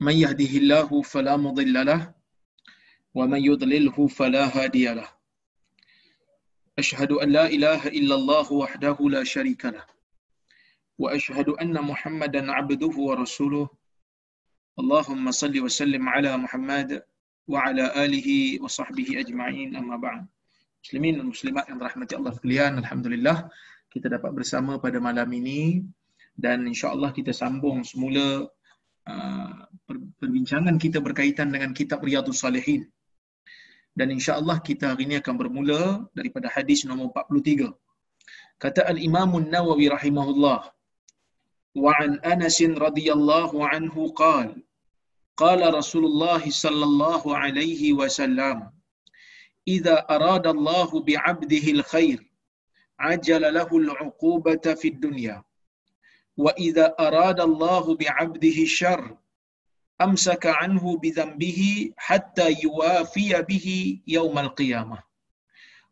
من يهده الله فلا مضل له ومن يضلله فلا هادي له. أشهد أن لا إله إلا الله وحده لا شريك له وأشهد أن محمدا عبده ورسوله. اللهم صل وسلم على محمد وعلى آله وصحبه أجمعين. أما بعد Muslimin dan Muslimat yang rahmati Allah sekalian, Alhamdulillah kita dapat bersama pada malam ini dan insyaAllah kita sambung semula uh, perbincangan kita berkaitan dengan kitab Riyadus Salihin. Dan insyaAllah kita hari ini akan bermula daripada hadis nombor 43. Kata Al-Imam Nawawi rahimahullah. وعن أنس رضي الله عنه قال قال رسول الله صلى الله عليه وسلم إذا أراد الله بعبده الخير عجل له العقوبة في الدنيا وإذا أراد الله بعبده الشر أمسك عنه بذنبه حتى يوافي به يوم القيامة.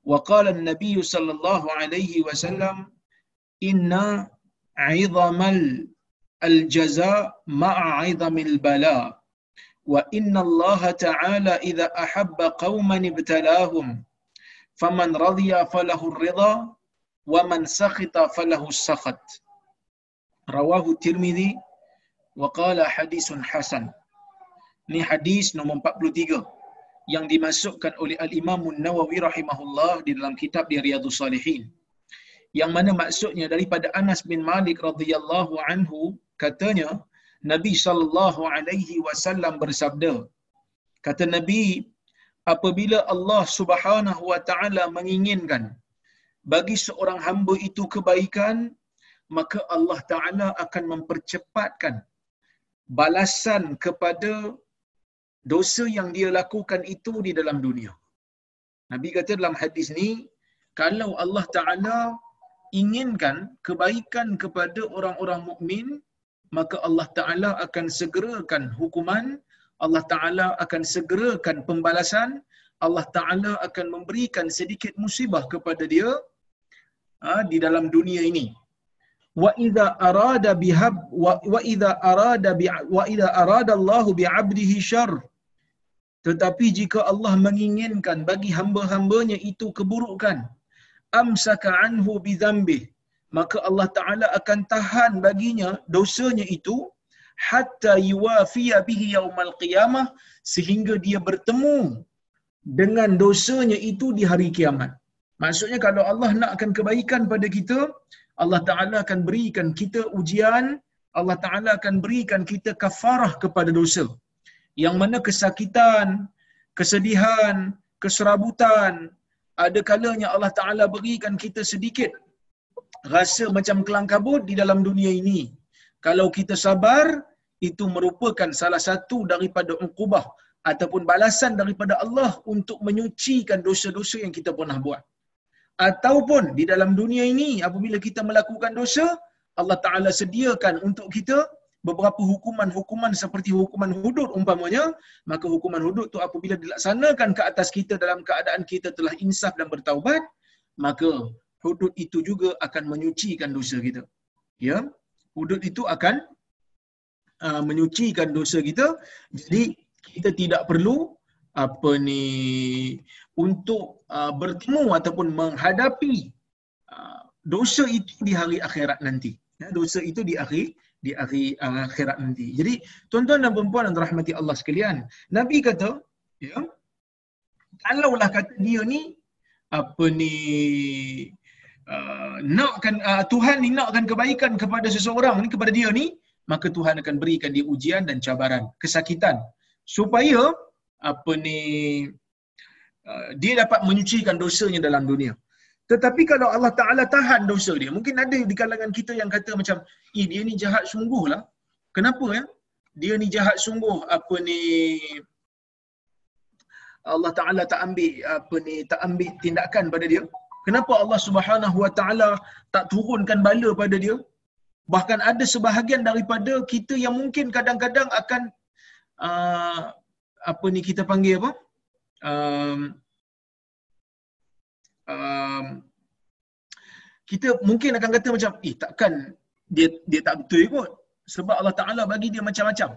وقال النبي صلى الله عليه وسلم إن عظم الجزاء مع عظم البلاء. وإن الله تعالى إذا أحب قوما ابتلاهم فمن رضي فله الرضا ومن سخط فله السخط. rawahu Tirmizi wa qala hadisun hasan. Ini hadis nombor 43 yang dimasukkan oleh Al-Imam nawawi rahimahullah di dalam kitab di Riyadhus Salihin. Yang mana maksudnya daripada Anas bin Malik radhiyallahu anhu katanya Nabi sallallahu alaihi wasallam bersabda. Kata Nabi apabila Allah Subhanahu wa taala menginginkan bagi seorang hamba itu kebaikan maka Allah taala akan mempercepatkan balasan kepada dosa yang dia lakukan itu di dalam dunia. Nabi kata dalam hadis ni kalau Allah taala inginkan kebaikan kepada orang-orang mukmin maka Allah Ta'ala akan segerakan hukuman, Allah Ta'ala akan segerakan pembalasan, Allah Ta'ala akan memberikan sedikit musibah kepada dia ha, di dalam dunia ini. Wa idza arada bihab wa, idza arada bi wa idza arada Allah bi 'abdihi syarr tetapi jika Allah menginginkan bagi hamba-hambanya itu keburukan amsaka anhu bi dzambih maka Allah Taala akan tahan baginya dosanya itu hatta yuwafiya bihi yaumal qiyamah sehingga dia bertemu dengan dosanya itu di hari kiamat. Maksudnya kalau Allah nakkan kebaikan pada kita, Allah Taala akan berikan kita ujian, Allah Taala akan berikan kita kafarah kepada dosa. Yang mana kesakitan, kesedihan, keserabutan, ada kalanya Allah Taala berikan kita sedikit rasa macam kelang kabut di dalam dunia ini. Kalau kita sabar, itu merupakan salah satu daripada ukubah ataupun balasan daripada Allah untuk menyucikan dosa-dosa yang kita pernah buat. Ataupun di dalam dunia ini, apabila kita melakukan dosa, Allah Ta'ala sediakan untuk kita beberapa hukuman-hukuman seperti hukuman hudud umpamanya, maka hukuman hudud itu apabila dilaksanakan ke atas kita dalam keadaan kita telah insaf dan bertaubat, maka hudud itu juga akan menyucikan dosa kita. Ya, hudud itu akan uh, menyucikan dosa kita. Jadi kita tidak perlu apa ni untuk uh, bertemu ataupun menghadapi uh, dosa itu di hari akhirat nanti. Ya, dosa itu di akhir di hari uh, akhirat nanti. Jadi tuan-tuan dan puan-puan yang dirahmati Allah sekalian, Nabi kata, ya, kalaulah kata dia ni apa ni uh, nakkan uh, Tuhan ni nakkan kebaikan kepada seseorang ni kepada dia ni maka Tuhan akan berikan dia ujian dan cabaran kesakitan supaya apa ni uh, dia dapat menyucikan dosanya dalam dunia. Tetapi kalau Allah Taala tahan dosa dia mungkin ada di kalangan kita yang kata macam eh dia ni jahat sungguh lah kenapa ya? Dia ni jahat sungguh apa ni Allah Taala tak ambil apa ni tak ambil tindakan pada dia. Kenapa Allah Subhanahu Wa Taala tak turunkan bala pada dia? Bahkan ada sebahagian daripada kita yang mungkin kadang-kadang akan uh, apa ni kita panggil apa? Um, um, kita mungkin akan kata macam, eh takkan dia dia tak betul kot. Sebab Allah Ta'ala bagi dia macam-macam.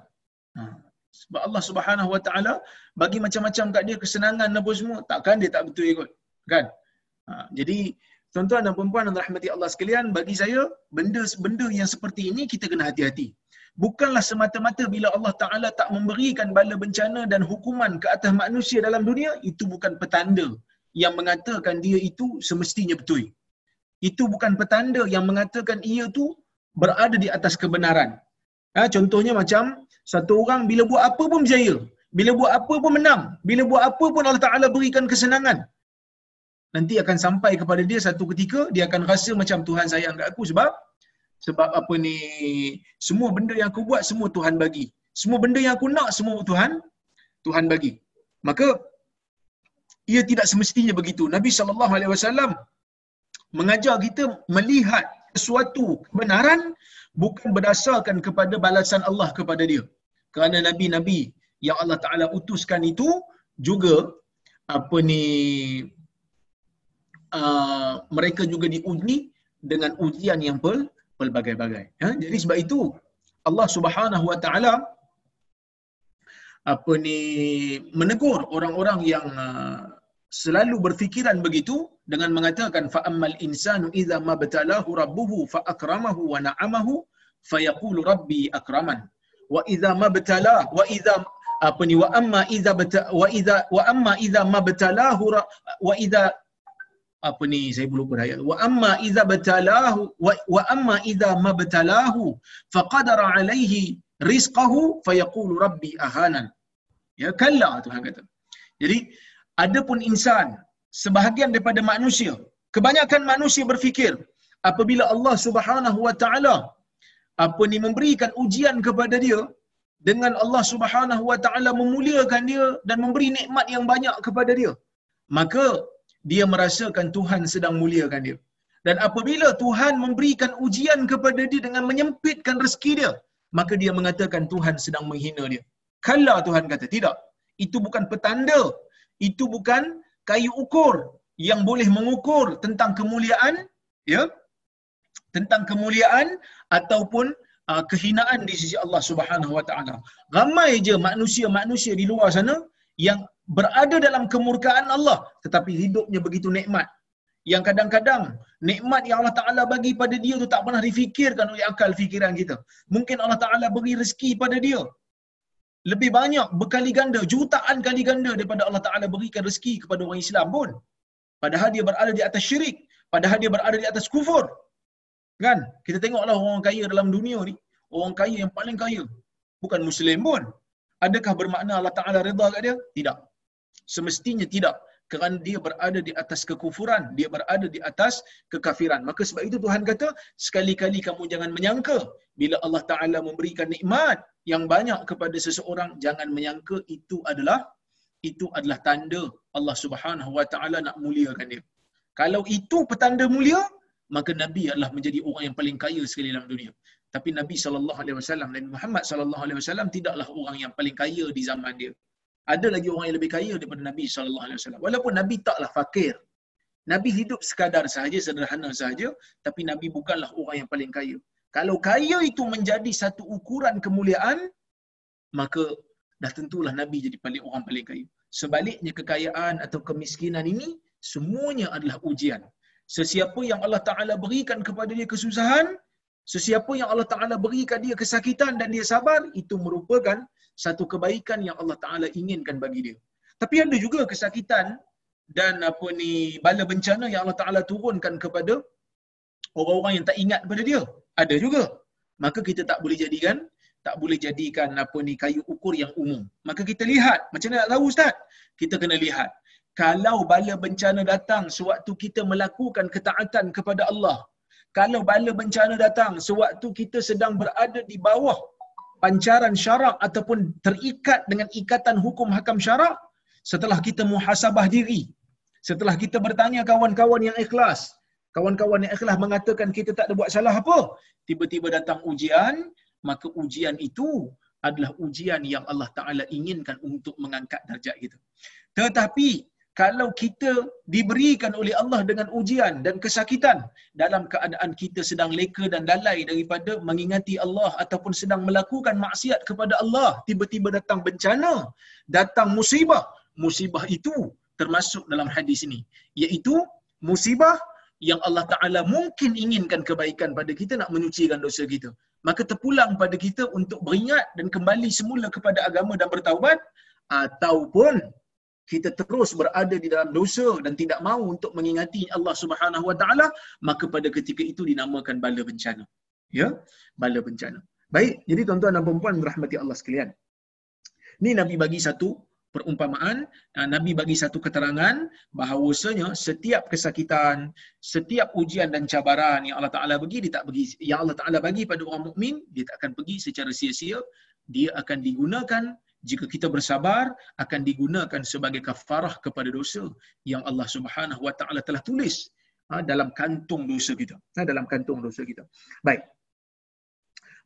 Ha. Sebab Allah Subhanahu Wa Ta'ala bagi macam-macam kat dia kesenangan apa semua. Takkan dia tak betul ikut. Kan? Ha. Jadi, tuan-tuan dan perempuan dan rahmati Allah sekalian, bagi saya, benda-benda yang seperti ini kita kena hati-hati. Bukanlah semata-mata bila Allah Ta'ala tak memberikan bala bencana dan hukuman ke atas manusia dalam dunia, itu bukan petanda yang mengatakan dia itu semestinya betul. Itu bukan petanda yang mengatakan ia tu berada di atas kebenaran. Ha, contohnya macam satu orang bila buat apa pun berjaya. Bila buat apa pun menang. Bila buat apa pun Allah Ta'ala berikan kesenangan. Nanti akan sampai kepada dia satu ketika, dia akan rasa macam Tuhan sayang kat aku sebab sebab apa ni semua benda yang aku buat semua Tuhan bagi. Semua benda yang aku nak semua Tuhan Tuhan bagi. Maka ia tidak semestinya begitu. Nabi sallallahu alaihi wasallam mengajar kita melihat sesuatu kebenaran bukan berdasarkan kepada balasan Allah kepada dia. Kerana nabi-nabi yang Allah Taala utuskan itu juga apa ni uh, mereka juga diuji dengan ujian yang pel, pelbagai-bagai. Ha? Jadi sebab itu Allah Subhanahu Wa Taala apa ni menegur orang-orang yang uh, selalu berfikiran begitu dengan mengatakan fa ammal insanu idza mabtalahu rabbuhu fa akramahu wa na'amahu fa yaqulu rabbi akraman wa idza mabtala wa idza apa ni wa amma idza wa idza wa amma idza mabtalahu wa idza apa ni saya belum ayat wa amma idza batalahu wa amma idza mabtalahu faqadara alaihi rizqahu fayaqulu rabbi ahanan. Ya kalla Tuhan kata. Jadi adapun insan sebahagian daripada manusia kebanyakan manusia berfikir apabila Allah Subhanahu wa taala apa ni memberikan ujian kepada dia dengan Allah Subhanahu wa taala memuliakan dia dan memberi nikmat yang banyak kepada dia maka dia merasakan Tuhan sedang muliakan dia. Dan apabila Tuhan memberikan ujian kepada dia dengan menyempitkan rezeki dia, maka dia mengatakan Tuhan sedang menghina dia. Kalau Tuhan kata, tidak. Itu bukan petanda. Itu bukan kayu ukur yang boleh mengukur tentang kemuliaan, ya, tentang kemuliaan ataupun uh, kehinaan di sisi Allah Subhanahu Wa Taala. Ramai je manusia-manusia di luar sana yang berada dalam kemurkaan Allah tetapi hidupnya begitu nikmat. Yang kadang-kadang nikmat yang Allah Taala bagi pada dia tu tak pernah difikirkan oleh akal fikiran kita. Mungkin Allah Taala beri rezeki pada dia. Lebih banyak berkali ganda jutaan kali ganda daripada Allah Taala berikan rezeki kepada orang Islam pun. Padahal dia berada di atas syirik padahal dia berada di atas kufur. Kan? Kita tengoklah orang kaya dalam dunia ni. Orang kaya yang paling kaya. Bukan muslim pun. Adakah bermakna Allah Taala redha kat dia? Tidak semestinya tidak kerana dia berada di atas kekufuran dia berada di atas kekafiran. Maka sebab itu Tuhan kata sekali-kali kamu jangan menyangka bila Allah taala memberikan nikmat yang banyak kepada seseorang jangan menyangka itu adalah itu adalah tanda Allah Subhanahu wa taala nak muliakan dia. Kalau itu petanda mulia maka nabi adalah menjadi orang yang paling kaya sekali dalam dunia. Tapi Nabi sallallahu alaihi wasallam Nabi Muhammad sallallahu alaihi wasallam tidaklah orang yang paling kaya di zaman dia ada lagi orang yang lebih kaya daripada Nabi sallallahu alaihi wasallam. Walaupun Nabi taklah fakir. Nabi hidup sekadar sahaja, sederhana sahaja, tapi Nabi bukanlah orang yang paling kaya. Kalau kaya itu menjadi satu ukuran kemuliaan, maka dah tentulah Nabi jadi paling orang paling kaya. Sebaliknya kekayaan atau kemiskinan ini semuanya adalah ujian. Sesiapa yang Allah Taala berikan kepada dia kesusahan, sesiapa yang Allah Taala berikan dia kesakitan dan dia sabar, itu merupakan satu kebaikan yang Allah Taala inginkan bagi dia. Tapi ada juga kesakitan dan apa ni bala bencana yang Allah Taala turunkan kepada orang-orang yang tak ingat pada dia. Ada juga. Maka kita tak boleh jadikan tak boleh jadikan apa ni kayu ukur yang umum. Maka kita lihat, macam mana nak tahu ustaz? Kita kena lihat. Kalau bala bencana datang sewaktu kita melakukan ketaatan kepada Allah, kalau bala bencana datang sewaktu kita sedang berada di bawah pancaran syarak ataupun terikat dengan ikatan hukum hakam syarak setelah kita muhasabah diri setelah kita bertanya kawan-kawan yang ikhlas kawan-kawan yang ikhlas mengatakan kita tak ada buat salah apa tiba-tiba datang ujian maka ujian itu adalah ujian yang Allah Taala inginkan untuk mengangkat darjat kita. Tetapi kalau kita diberikan oleh Allah dengan ujian dan kesakitan dalam keadaan kita sedang leka dan lalai daripada mengingati Allah ataupun sedang melakukan maksiat kepada Allah tiba-tiba datang bencana datang musibah. Musibah itu termasuk dalam hadis ini. Iaitu musibah yang Allah Taala mungkin inginkan kebaikan pada kita nak menyucikan dosa kita. Maka terpulang pada kita untuk beringat dan kembali semula kepada agama dan bertaubat ataupun kita terus berada di dalam dosa dan tidak mahu untuk mengingati Allah Subhanahu Wa Taala maka pada ketika itu dinamakan bala bencana. Ya? Bala bencana. Baik jadi tuan-tuan dan puan-puan rahmati Allah sekalian. Ni nabi bagi satu perumpamaan nabi bagi satu keterangan bahawasanya setiap kesakitan setiap ujian dan cabaran yang Allah Taala bagi dia tak bagi yang Allah Taala bagi pada orang mukmin dia tak akan pergi secara sia-sia. Dia akan digunakan jika kita bersabar akan digunakan sebagai kafarah kepada dosa yang Allah Subhanahu Wa Taala telah tulis ha, dalam kantung dosa kita. Ha, dalam kantung dosa kita. Baik.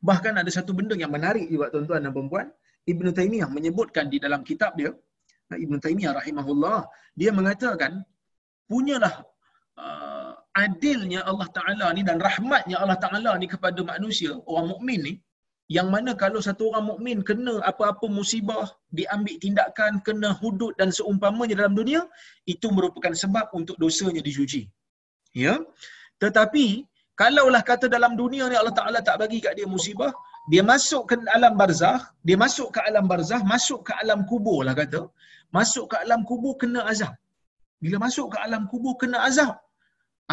Bahkan ada satu benda yang menarik juga tuan-tuan dan puan-puan, Ibn Taymiyah menyebutkan di dalam kitab dia, ha, Ibn Taymiyah rahimahullah, dia mengatakan punyalah uh, adilnya Allah Taala ni dan rahmatnya Allah Taala ni kepada manusia, orang mukmin ni, yang mana kalau satu orang mukmin kena apa-apa musibah, diambil tindakan, kena hudud dan seumpamanya dalam dunia, itu merupakan sebab untuk dosanya dicuci. Ya. Tetapi kalaulah kata dalam dunia ni Allah Taala tak bagi kat dia musibah, dia masuk ke alam barzah, dia masuk ke alam barzah, masuk ke alam kubur lah kata. Masuk ke alam kubur kena azab. Bila masuk ke alam kubur kena azab,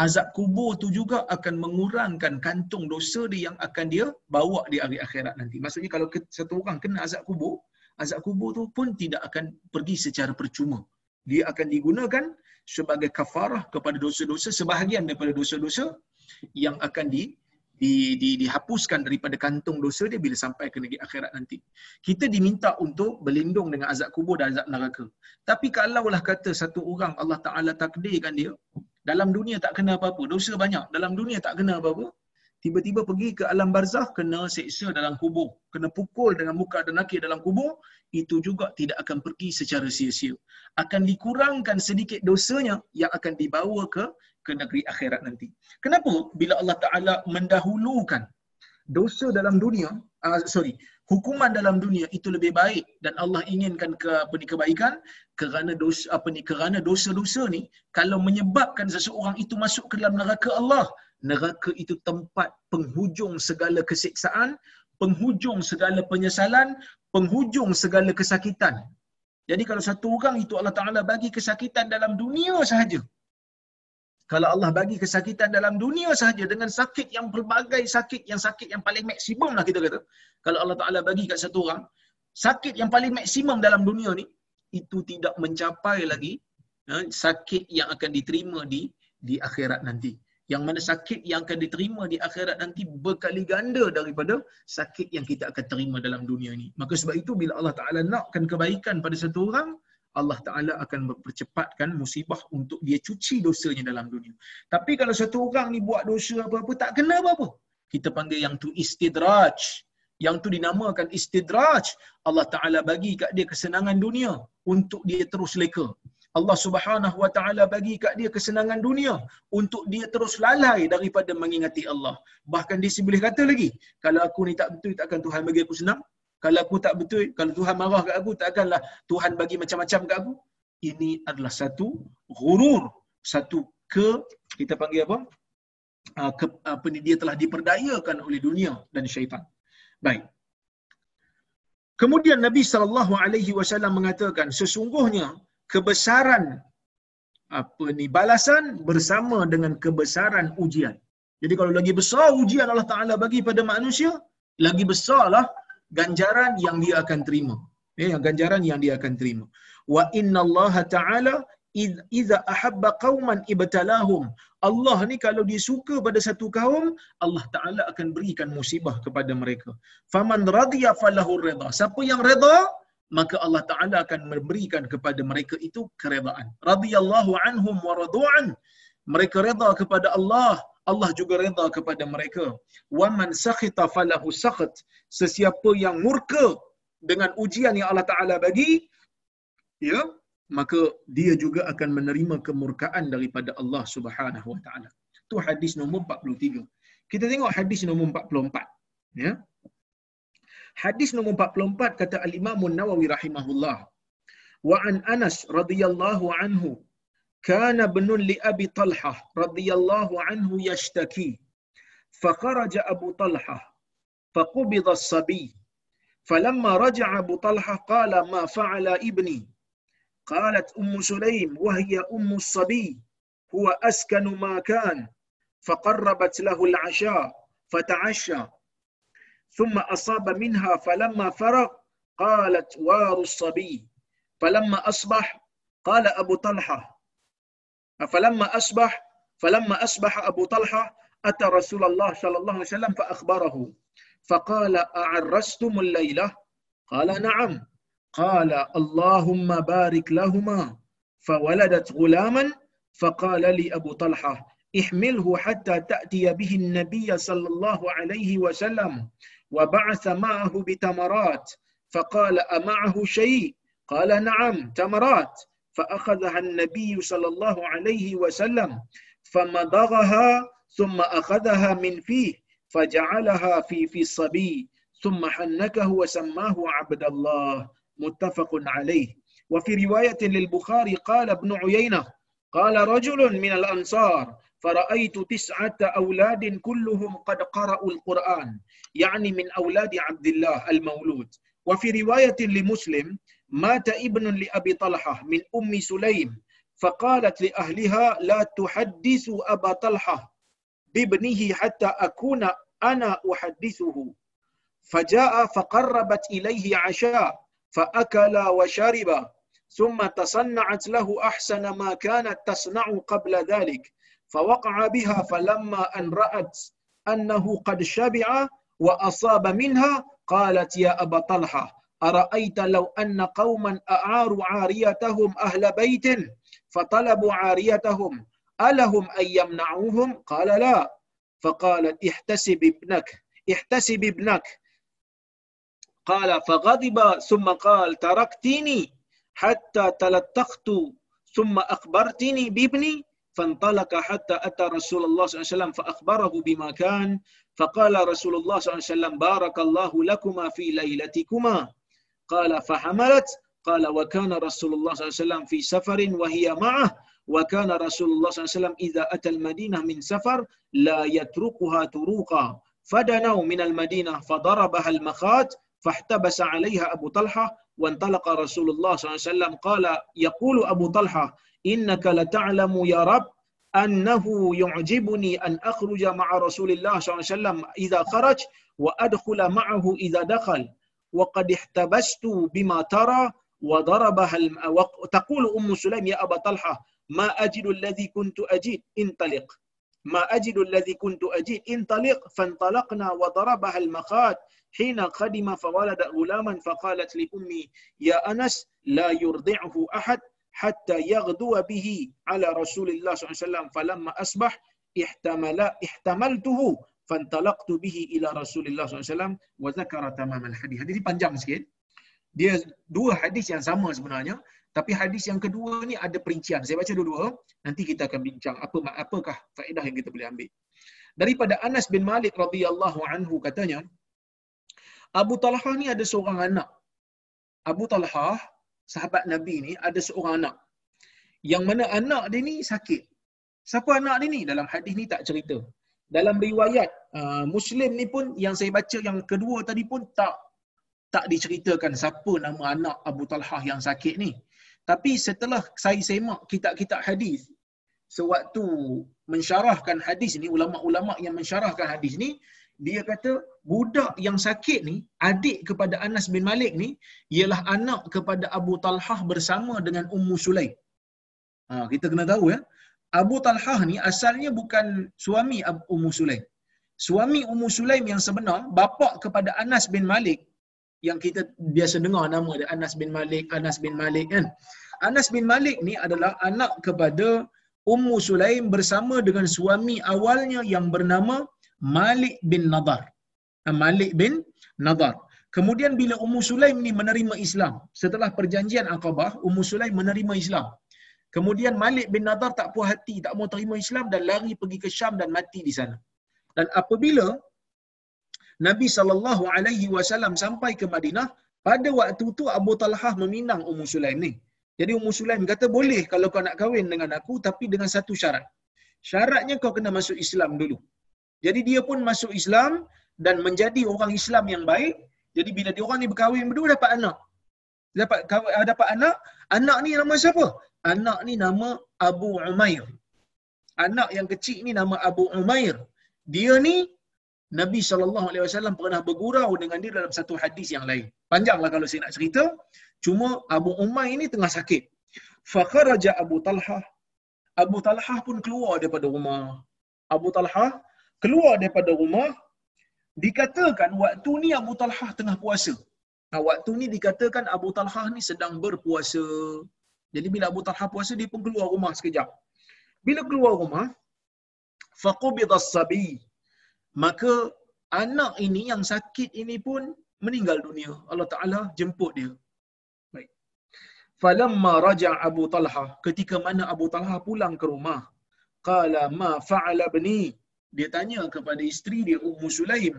azab kubur tu juga akan mengurangkan kantung dosa dia yang akan dia bawa di hari akhirat nanti. Maksudnya kalau satu orang kena azab kubur, azab kubur tu pun tidak akan pergi secara percuma. Dia akan digunakan sebagai kafarah kepada dosa-dosa sebahagian daripada dosa-dosa yang akan di, di, di, dihapuskan daripada kantung dosa dia bila sampai ke negeri akhirat nanti. Kita diminta untuk berlindung dengan azab kubur dan azab neraka. Tapi kalaulah kata satu orang Allah Ta'ala takdirkan dia, dalam dunia tak kena apa-apa, dosa banyak. Dalam dunia tak kena apa-apa. Tiba-tiba pergi ke alam barzah, kena seksa dalam kubur. Kena pukul dengan muka dan nakir dalam kubur, itu juga tidak akan pergi secara sia-sia. Akan dikurangkan sedikit dosanya yang akan dibawa ke ke negeri akhirat nanti. Kenapa? Bila Allah Ta'ala mendahulukan dosa dalam dunia, uh, sorry, hukuman dalam dunia itu lebih baik dan Allah inginkan ke apa ni kebaikan kerana dosa apa ni kerana dosa-dosa ni kalau menyebabkan seseorang itu masuk ke dalam neraka Allah neraka itu tempat penghujung segala kesiksaan penghujung segala penyesalan penghujung segala kesakitan. Jadi kalau satu orang itu Allah Taala bagi kesakitan dalam dunia sahaja kalau Allah bagi kesakitan dalam dunia sahaja dengan sakit yang pelbagai sakit yang sakit yang paling maksimum lah kita kata. Kalau Allah Taala bagi kat satu orang sakit yang paling maksimum dalam dunia ni itu tidak mencapai lagi ya, sakit yang akan diterima di di akhirat nanti. Yang mana sakit yang akan diterima di akhirat nanti berkali ganda daripada sakit yang kita akan terima dalam dunia ni. Maka sebab itu bila Allah Taala nakkan kebaikan pada satu orang Allah Ta'ala akan mempercepatkan musibah untuk dia cuci dosanya dalam dunia. Tapi kalau satu orang ni buat dosa apa-apa, tak kena apa-apa. Kita panggil yang tu istidraj. Yang tu dinamakan istidraj. Allah Ta'ala bagi kat dia kesenangan dunia untuk dia terus leka. Allah Subhanahu Wa Ta'ala bagi kat dia kesenangan dunia untuk dia terus lalai daripada mengingati Allah. Bahkan dia boleh kata lagi, kalau aku ni tak betul, takkan Tuhan bagi aku senang kalau aku tak betul, kalau Tuhan marah kat aku, takkanlah Tuhan bagi macam-macam kat aku. Ini adalah satu ghurur, satu ke, kita panggil apa? Uh, ke, apa ni, dia telah diperdayakan oleh dunia dan syaitan. Baik. Kemudian Nabi sallallahu alaihi wasallam mengatakan sesungguhnya kebesaran apa ni balasan bersama dengan kebesaran ujian. Jadi kalau lagi besar ujian Allah Taala bagi pada manusia, lagi besarlah ganjaran yang dia akan terima. Ya, ganjaran yang dia akan terima. Wa inna Allah Ta'ala idza ahabba qauman ibtalahum. Allah ni kalau dia suka pada satu kaum, Allah Ta'ala akan berikan musibah kepada mereka. Faman radiya falahu ridha. Siapa yang redha, maka Allah Ta'ala akan memberikan kepada mereka itu keredaan. Radiyallahu anhum wa radu'an. Mereka redha kepada Allah Allah juga redha kepada mereka. Wa man sakhita falahu sakhat. Sesiapa yang murka dengan ujian yang Allah Taala bagi, ya, maka dia juga akan menerima kemurkaan daripada Allah Subhanahu wa taala. Tu hadis nombor 43. Kita tengok hadis nombor 44. Ya. Hadis nombor 44 kata Al-Imam An-Nawawi rahimahullah. Wa an Anas radhiyallahu anhu kana ibnun li Abi Talhah radhiyallahu anhu yashtaki. فخرج أبو طلحة فقبض الصبي. فلما رجع أبو طلحة قال ما فعل ابني؟ قالت أم سليم وهي أم الصبي هو أسكن ما كان. فقربت له العشاء فتعشى. ثم أصاب منها فلما فرغ قالت وار الصبي. فلما أصبح قال أبو طلحة فلما أصبح فلما أصبح أبو طلحة أتى رسول الله صلى الله عليه وسلم فأخبره. فقال أعرستم الليلة؟ قال نعم. قال اللهم بارك لهما. فولدت غلاما فقال لي أبو طلحة احمله حتى تأتي به النبي صلى الله عليه وسلم وبعث معه بتمرات. فقال أمعه شيء؟ قال نعم تمرات. فأخذها النبي صلى الله عليه وسلم فمضغها ثم أخذها من فيه فجعلها في في الصبي ثم حنكه وسماه عبد الله متفق عليه. وفي رواية للبخاري قال ابن عيينة قال رجل من الأنصار فرأيت تسعة أولاد كلهم قد قرأوا القرآن يعني من أولاد عبد الله المولود. وفي رواية لمسلم مات ابن لأبي طلحة من أم سليم فقالت لأهلها لا تحدثوا أبا طلحة بابنه حتى أكون أنا أحدثه. فجاء فقربت إليه عشاء فأكل وشرب ثم تصنعت له أحسن ما كانت تصنع قبل ذلك فوقع بها فلما أن رأت أنه قد شبع وأصاب منها قالت يا أبا طلحة أرأيت لو أن قوما أعاروا عاريتهم أهل بيت فطلبوا عاريتهم ألهم أن يمنعوهم؟ قال لا. فقالت احتسب ابنك احتسب ابنك. قال فغضب ثم قال تركتني حتى تلتقت ثم أخبرتني بابني. فانطلق حتى أتى رسول الله صلى الله عليه وسلم فأخبره بما كان. فقال رسول الله صلى الله عليه وسلم بارك الله لكما في ليلتكما. قال فحملت. قال وكان رسول الله صلى الله عليه وسلم في سفر وهي معه. وكان رسول الله صلى الله عليه وسلم إذا أتى المدينة من سفر لا يتركها تروقا. فدنوا من المدينة فضربها المخات فاحتبس عليها أبو طلحة. وانطلق رسول الله صلى الله عليه وسلم قال يقول أبو طلحة إنك لتعلم يا رب أنه يعجبني أن أخرج مع رسول الله صلى الله عليه وسلم إذا خرج وأدخل معه إذا دخل. وقد احتبست بما ترى وضربها الم... تقول أم سليم يا أبا طلحة ما أجد الذي كنت أجد انطلق. ما أجد الذي كنت أجد انطلق. فانطلقنا وضربها المخاط حين قدم فولد غلاما فقالت لأمي يا أنس لا يرضعه أحد حتى يغدو به على رسول الله صلى الله عليه وسلم فلما أصبح احتمل احتملته fantalaqtu bihi ila Rasulillah SAW wa zakara tamam al-hadith. Hadis ni panjang sikit. Dia dua hadis yang sama sebenarnya. Tapi hadis yang kedua ni ada perincian. Saya baca dua-dua. Nanti kita akan bincang apa apakah faedah yang kita boleh ambil. Daripada Anas bin Malik radhiyallahu anhu katanya, Abu Talha ni ada seorang anak. Abu Talha, sahabat Nabi ni, ada seorang anak. Yang mana anak dia ni sakit. Siapa anak dia ni? Dalam hadis ni tak cerita. Dalam riwayat uh, Muslim ni pun yang saya baca yang kedua tadi pun tak tak diceritakan siapa nama anak Abu Talhah yang sakit ni. Tapi setelah saya semak kitab-kitab hadis sewaktu mensyarahkan hadis ni ulama-ulama yang mensyarahkan hadis ni dia kata budak yang sakit ni adik kepada Anas bin Malik ni ialah anak kepada Abu Talhah bersama dengan Ummu Sulaim. Ha, kita kena tahu ya. Abu Talhah ni asalnya bukan suami Ummu Sulaim. Suami Ummu Sulaim yang sebenar bapa kepada Anas bin Malik yang kita biasa dengar nama dia Anas bin Malik, Anas bin Malik kan. Anas bin Malik ni adalah anak kepada Ummu Sulaim bersama dengan suami awalnya yang bernama Malik bin Nadar. Malik bin Nadar. Kemudian bila Ummu Sulaim ni menerima Islam, setelah perjanjian Aqabah, Ummu Sulaim menerima Islam. Kemudian Malik bin Nadar tak puas hati, tak mau terima Islam dan lari pergi ke Syam dan mati di sana. Dan apabila Nabi sallallahu alaihi wasallam sampai ke Madinah, pada waktu tu Abu Talhah meminang Ummu Sulaim ni. Jadi Ummu Sulaim kata boleh kalau kau nak kahwin dengan aku tapi dengan satu syarat. Syaratnya kau kena masuk Islam dulu. Jadi dia pun masuk Islam dan menjadi orang Islam yang baik. Jadi bila dia orang ni berkahwin berdua dapat anak. Dapat dapat anak, anak ni nama siapa? Anak ni nama Abu Umair. Anak yang kecil ni nama Abu Umair. Dia ni Nabi SAW pernah bergurau dengan dia dalam satu hadis yang lain. Panjanglah kalau saya nak cerita. Cuma Abu Umair ni tengah sakit. Fakharaja Abu Talhah. Abu Talhah pun keluar daripada rumah. Abu Talhah keluar daripada rumah. Dikatakan waktu ni Abu Talhah tengah puasa. Nah, waktu ni dikatakan Abu Talhah ni sedang berpuasa. Jadi bila Abu Talhah puasa, dia pun keluar rumah sekejap. Bila keluar rumah, faqubidhas sabi. Maka anak ini yang sakit ini pun meninggal dunia. Allah Taala jemput dia. Baik. Falamma raja Abu Talha, ketika mana Abu Talha pulang ke rumah, qala ma fa'ala bni? Dia tanya kepada isteri dia Ummu Sulaim,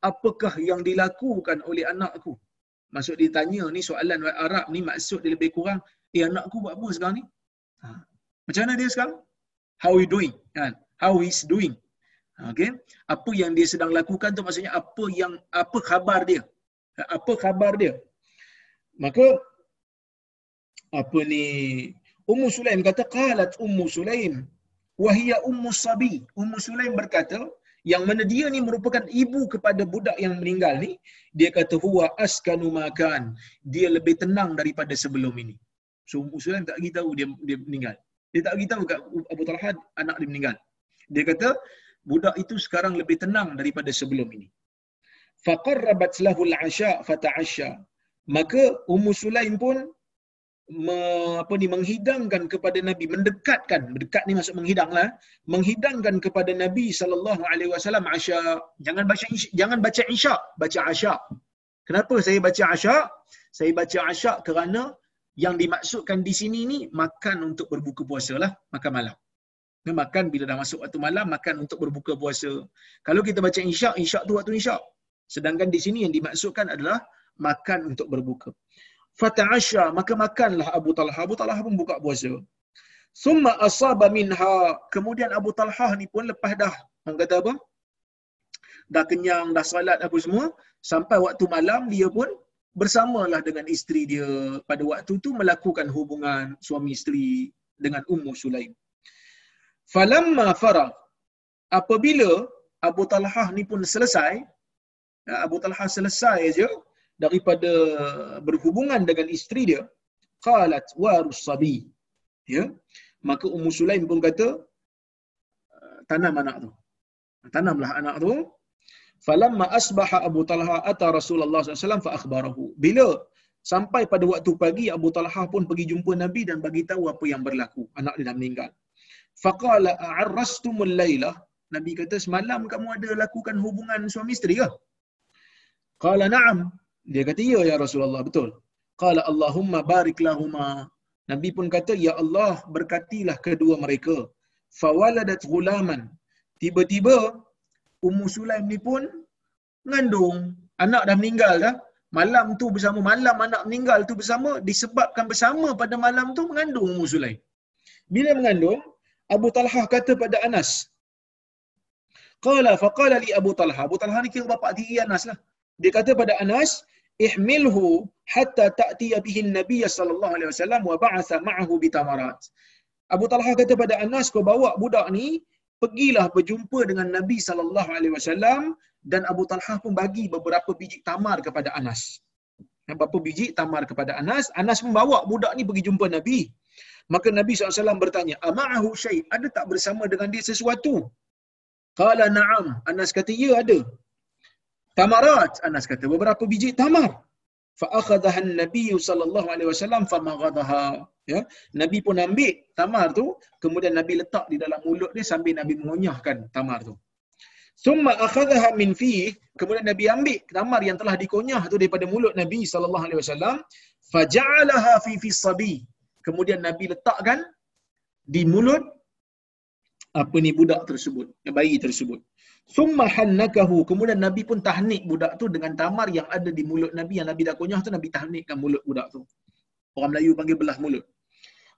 apakah yang dilakukan oleh anakku? Maksud dia tanya ni soalan Arab ni maksud dia lebih kurang, eh anakku buat apa sekarang ni? Ha. Macam mana dia sekarang? How he doing? Kan? How he's doing? Okay? Apa yang dia sedang lakukan tu maksudnya apa yang apa khabar dia? Apa khabar dia? Maka apa ni Ummu Sulaim kata qalat Ummu Sulaim wa hiya Ummu Sabi. Ummu Sulaim berkata yang mana dia ni merupakan ibu kepada budak yang meninggal ni dia kata huwa askanu makan dia lebih tenang daripada sebelum ini so Ummu Sulaim tak tahu dia dia meninggal dia tak tahu kat Abu Talha anak dia meninggal dia kata budak itu sekarang lebih tenang daripada sebelum ini. Faqarrabat lahu al-asha fata'asha. Maka Ummu Sulaim pun me, apa ni menghidangkan kepada Nabi, mendekatkan, mendekat ni maksud menghidanglah, menghidangkan kepada Nabi sallallahu alaihi wasallam asya. Jangan baca jangan baca isya, baca asya. Kenapa saya baca asya? Saya baca asya kerana yang dimaksudkan di sini ni makan untuk berbuka puasa lah, makan malam. Dia makan bila dah masuk waktu malam, makan untuk berbuka puasa. Kalau kita baca insya', insya' tu waktu insya'. Sedangkan di sini yang dimaksudkan adalah makan untuk berbuka. Fata'asya, maka makanlah Abu Talha. Abu Talha pun buka puasa. Summa asaba minha. Kemudian Abu Talha ni pun lepas dah. Orang kata apa? Dah kenyang, dah salat apa semua. Sampai waktu malam dia pun bersamalah dengan isteri dia. Pada waktu tu melakukan hubungan suami isteri dengan Ummu Sulaim. Falamma farag apabila Abu Talhah ni pun selesai ya, Abu Talhah selesai aja daripada berhubungan dengan isteri dia qalat warus sabi ya maka Ummu Sulaim pun kata tanam anak tu tanamlah anak tu falamma asbaha Abu Talha ata Rasulullah SAW fa akhbarahu bila sampai pada waktu pagi Abu Talha pun pergi jumpa Nabi dan bagi tahu apa yang berlaku anak dia dah meninggal Faqala a'arrastumul lailah. Nabi kata semalam kamu ada lakukan hubungan suami isteri ke? Qala na'am. Dia kata ya ya Rasulullah betul. Qala Allahumma barik lahuma. Nabi pun kata ya Allah berkatilah kedua mereka. Fawaladat ghulaman. Tiba-tiba Ummu Sulaim ni pun mengandung. Anak dah meninggal dah. Malam tu bersama malam anak meninggal tu bersama disebabkan bersama pada malam tu mengandung Ummu Sulaim. Bila mengandung, Abu Talha kata pada Anas. Qala faqala li Abu Talha. Abu Talha ni kira bapa tiri Anas lah. Dia kata pada Anas, ihmilhu hatta ta'tiya bihi an-nabiy sallallahu alaihi wasallam wa ba'atha ma'ahu bitamarat. Abu Talha kata pada Anas, kau bawa budak ni pergilah berjumpa dengan Nabi sallallahu alaihi wasallam dan Abu Talha pun bagi beberapa biji tamar kepada Anas. Beberapa biji tamar kepada Anas. Anas membawa budak ni pergi jumpa Nabi. Maka Nabi SAW bertanya, Ama'ahu syai, ada tak bersama dengan dia sesuatu? Kala na'am. Anas kata, ya ada. Tamarat. Anas kata, beberapa biji tamar. Fa'akhadaha Nabi sallallahu alaihi wasallam famaghadaha. Ya, Nabi pun ambil tamar tu, kemudian Nabi letak di dalam mulut dia sambil Nabi mengonyahkan tamar tu. Thumma akhadhaha min fihi, kemudian Nabi ambil tamar yang telah dikunyah tu daripada mulut Nabi sallallahu alaihi wasallam, faja'alaha fi fi sabi. Kemudian Nabi letakkan di mulut apa ni budak tersebut, bayi tersebut. Summa hannakahu. Kemudian Nabi pun tahnik budak tu dengan tamar yang ada di mulut Nabi yang Nabi dah kunyah tu Nabi tahnikkan mulut budak tu. Orang Melayu panggil belah mulut.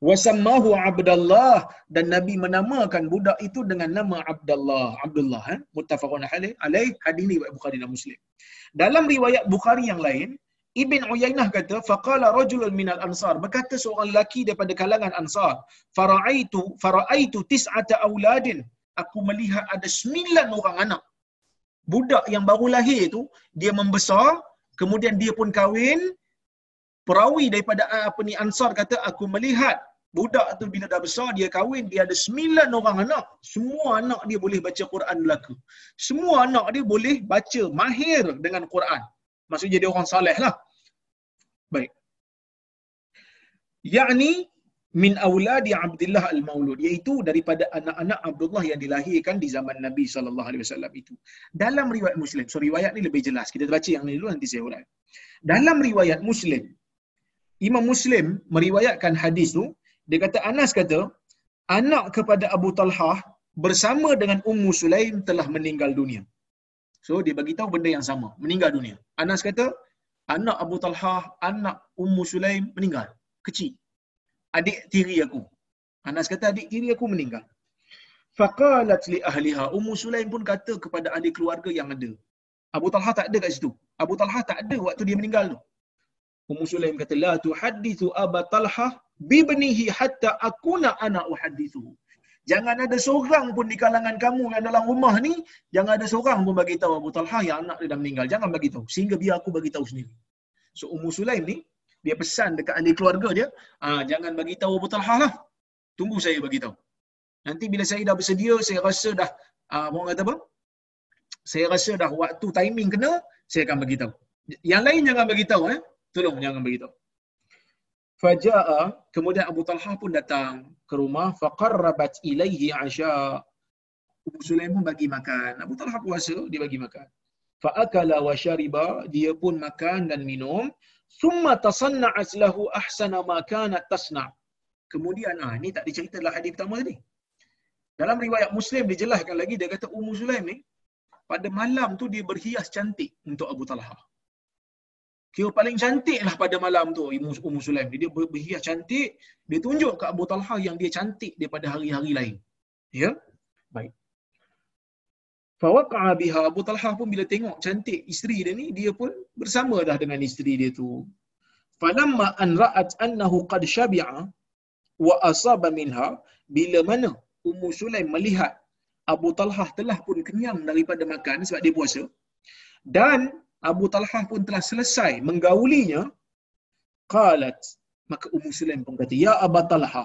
Wasammahu Abdullah dan Nabi menamakan budak itu dengan nama Abdullah. Abdullah eh? muttafaqun alaih. Hadis ni Bukhari dan Muslim. Dalam riwayat Bukhari yang lain, Ibn Uyainah kata, faqala rajulun minal ansar. Berkata seorang lelaki daripada kalangan ansar, fara'aitu fara'aitu tis'ata auladin. Aku melihat ada sembilan orang anak. Budak yang baru lahir tu, dia membesar, kemudian dia pun kahwin. Perawi daripada ah, apa ni ansar kata, aku melihat budak tu bila dah besar, dia kahwin, dia ada sembilan orang anak. Semua anak dia boleh baca Quran belaka. Semua anak dia boleh baca mahir dengan Quran. Maksudnya dia orang saleh lah. Baik. Yakni min auladi Abdullah al-Maulud iaitu daripada anak-anak Abdullah yang dilahirkan di zaman Nabi sallallahu alaihi wasallam itu. Dalam riwayat Muslim, so riwayat ni lebih jelas. Kita baca yang ni dulu nanti saya urai. Dalam riwayat Muslim, Imam Muslim meriwayatkan hadis tu, dia kata Anas kata, anak kepada Abu Talhah bersama dengan Ummu Sulaim telah meninggal dunia. So dia bagi tahu benda yang sama, meninggal dunia. Anas kata, anak Abu Talhah, anak Ummu Sulaim meninggal, kecil. Adik tiri aku. Anas kata adik tiri aku meninggal. Faqalat li ahliha, Ummu Sulaim pun kata kepada ahli keluarga yang ada. Abu Talha tak ada kat situ. Abu Talha tak ada waktu dia meninggal tu. Ummu Sulaim kata la tuhaddithu Abu Talha bibnihi hatta akuna ana uhaddithu. Jangan ada seorang pun di kalangan kamu yang dalam rumah ni, jangan ada seorang pun bagi tahu Abu Talha yang anak dia dah meninggal. Jangan bagi tahu. Sehingga biar aku bagi tahu sendiri. So Ummu Sulaim ni, dia pesan dekat ahli keluarga dia, ah, jangan bagi tahu Abu Talha lah. Tunggu saya bagi tahu. Nanti bila saya dah bersedia, saya rasa dah, ah, orang kata apa? Saya rasa dah waktu timing kena, saya akan bagi tahu. Yang lain jangan bagi tahu eh. Tolong jangan bagi tahu. Faja'a kemudian Abu Talha pun datang ke rumah faqarrabat ilaihi asya. Abu Sulaim pun bagi makan. Abu Talha puasa, dia bagi makan. Fa'akala wa syariba, dia pun makan dan minum. Summa tasanna'at lahu ahsana ma kanat tasna'. Kemudian ah ini tak dicerita dalam hadis pertama tadi. Dalam riwayat Muslim dijelaskan lagi dia kata Ummu Sulaim ni pada malam tu dia berhias cantik untuk Abu Talha. Kira paling cantik lah pada malam tu Ummu Sulaim. Dia berhias cantik. Dia tunjuk ke Abu Talha yang dia cantik daripada hari-hari lain. Ya? Baik. Fawaqa'a biha. Abu Talha pun bila tengok cantik isteri dia ni, dia pun bersama dah dengan isteri dia tu. Falamma an ra'at annahu qad syabi'a wa asaba minha bila mana Ummu Sulaim melihat Abu Talha telah pun kenyang daripada makan sebab dia puasa dan Abu Talha pun telah selesai menggaulinya qalat. Maka Ummu Sulaim pun kata ya Abu Talha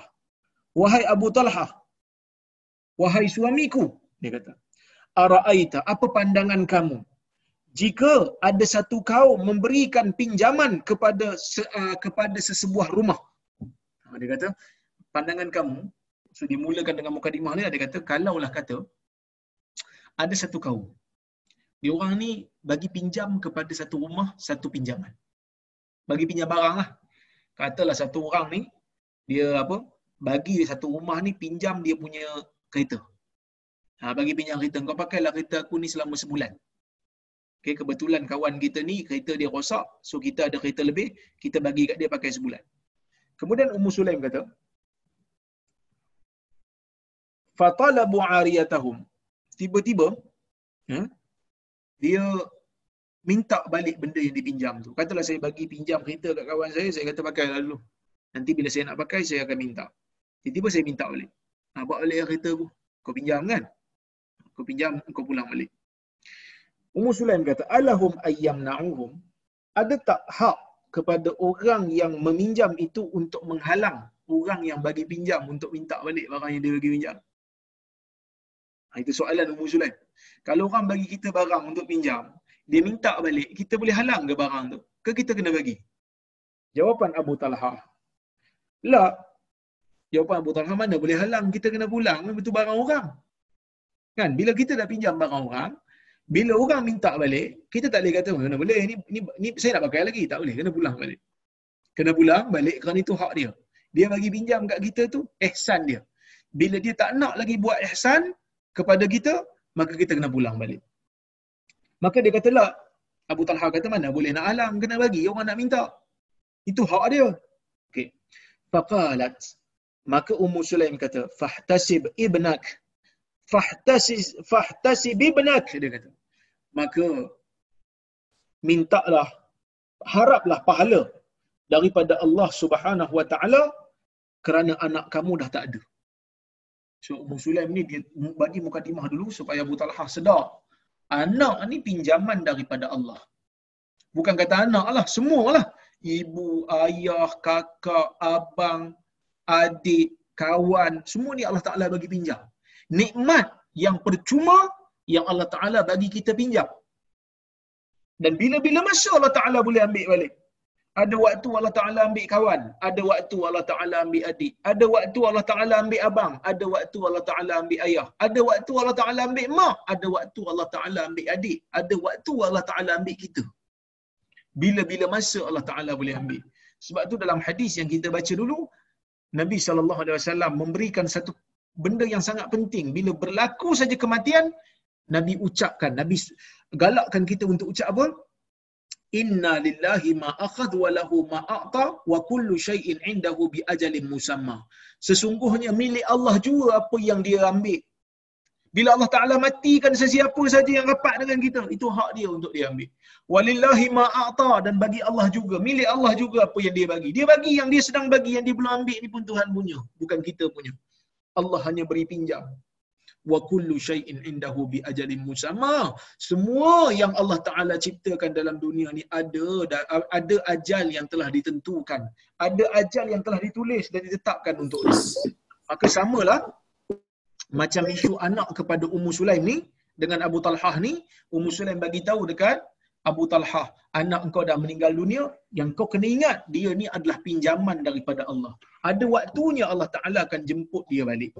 wahai Abu Talha wahai suamiku dia kata araaita apa pandangan kamu? Jika ada satu kaum memberikan pinjaman kepada uh, kepada sesebuah rumah. Ha, dia kata pandangan kamu so dia mulakan dengan mukadimah ni dia kata kalaulah kata ada satu kaum. Dia orang ni bagi pinjam kepada satu rumah satu pinjaman. Bagi pinjam barang lah. Katalah satu orang ni dia apa bagi satu rumah ni pinjam dia punya kereta ha, bagi pinjam kereta kau pakailah kereta aku ni selama sebulan. Okay, kebetulan kawan kita ni kereta dia rosak so kita ada kereta lebih kita bagi kat dia pakai sebulan. Kemudian Ummu Sulaim kata fatalabu ariyatahum. Tiba-tiba ya, dia minta balik benda yang dipinjam tu. Katalah saya bagi pinjam kereta kat kawan saya saya kata pakai dulu. Nanti bila saya nak pakai saya akan minta. Tiba-tiba saya minta balik. Ha, balik kereta aku. Kau pinjam kan kau pinjam kau pulang balik Ummu Sulaim kata alahum ayyam na'uhum ada tak hak kepada orang yang meminjam itu untuk menghalang orang yang bagi pinjam untuk minta balik barang yang dia bagi pinjam Ha, itu soalan Ummu Sulaim. Kalau orang bagi kita barang untuk pinjam, dia minta balik, kita boleh halang ke barang tu? Ke kita kena bagi? Jawapan Abu Talha. La. Jawapan Abu Talha mana boleh halang, kita kena pulang, itu barang orang. Kan? Bila kita dah pinjam barang orang, bila orang minta balik, kita tak boleh kata, mana boleh, ni, ni, ni saya nak pakai lagi. Tak boleh, kena pulang balik. Kena pulang balik kerana itu hak dia. Dia bagi pinjam kat kita tu, ihsan dia. Bila dia tak nak lagi buat ihsan kepada kita, maka kita kena pulang balik. Maka dia kata lah, Abu Talha kata mana boleh nak alam, kena bagi, orang nak minta. Itu hak dia. Okay. Faqalat. Maka Ummu Sulaim kata, fahtasib ibnak. Fahtasib, fahtasib ibnak. Dia kata. Maka, mintalah, haraplah pahala daripada Allah Subhanahu Wa Taala kerana anak kamu dah tak ada. So Ummu Sulaim ni dia bagi mukadimah dulu supaya Abu Talha sedar. Anak ni pinjaman daripada Allah. Bukan kata anak lah, semua lah. Ibu, ayah, kakak, abang, adik, kawan, semua ni Allah Ta'ala bagi pinjam. Nikmat yang percuma yang Allah Ta'ala bagi kita pinjam. Dan bila-bila masa Allah Ta'ala boleh ambil balik. Ada waktu Allah Ta'ala ambil kawan. Ada waktu Allah Ta'ala ambil adik. Ada waktu Allah Ta'ala ambil abang. Ada waktu Allah Ta'ala ambil ayah. Ada waktu Allah Ta'ala ambil mak. Ada waktu Allah Ta'ala ambil adik. Ada waktu Allah Ta'ala ambil kita. Bila-bila masa Allah Ta'ala boleh ambil. Sebab tu dalam hadis yang kita baca dulu, Nabi SAW memberikan satu benda yang sangat penting. Bila berlaku saja kematian, Nabi ucapkan, Nabi galakkan kita untuk ucap apa? inna lillahi ma akhadh wa lahu ma a'ta wa kullu shay'in indahu bi ajalin musamma sesungguhnya milik Allah juga apa yang dia ambil bila Allah Taala matikan sesiapa saja yang rapat dengan kita itu hak dia untuk dia ambil walillahi ma a'ta dan bagi Allah juga milik Allah juga apa yang dia bagi dia bagi yang dia sedang bagi yang dia belum ambil ni pun Tuhan punya bukan kita punya Allah hanya beri pinjam. Wa kullu shay'in indahu bi ajalin musamma. Semua yang Allah taala ciptakan dalam dunia ni ada ada ajal yang telah ditentukan. Ada ajal yang telah ditulis dan ditetapkan untuk dia. Maka samalah macam isu anak kepada Ummu Sulaim ni dengan Abu Talhah ni Ummu Sulaim bagi tahu dekat Abu Talhah anak engkau dah meninggal dunia yang kau kena ingat dia ni adalah pinjaman daripada Allah ada waktunya Allah taala akan jemput dia balik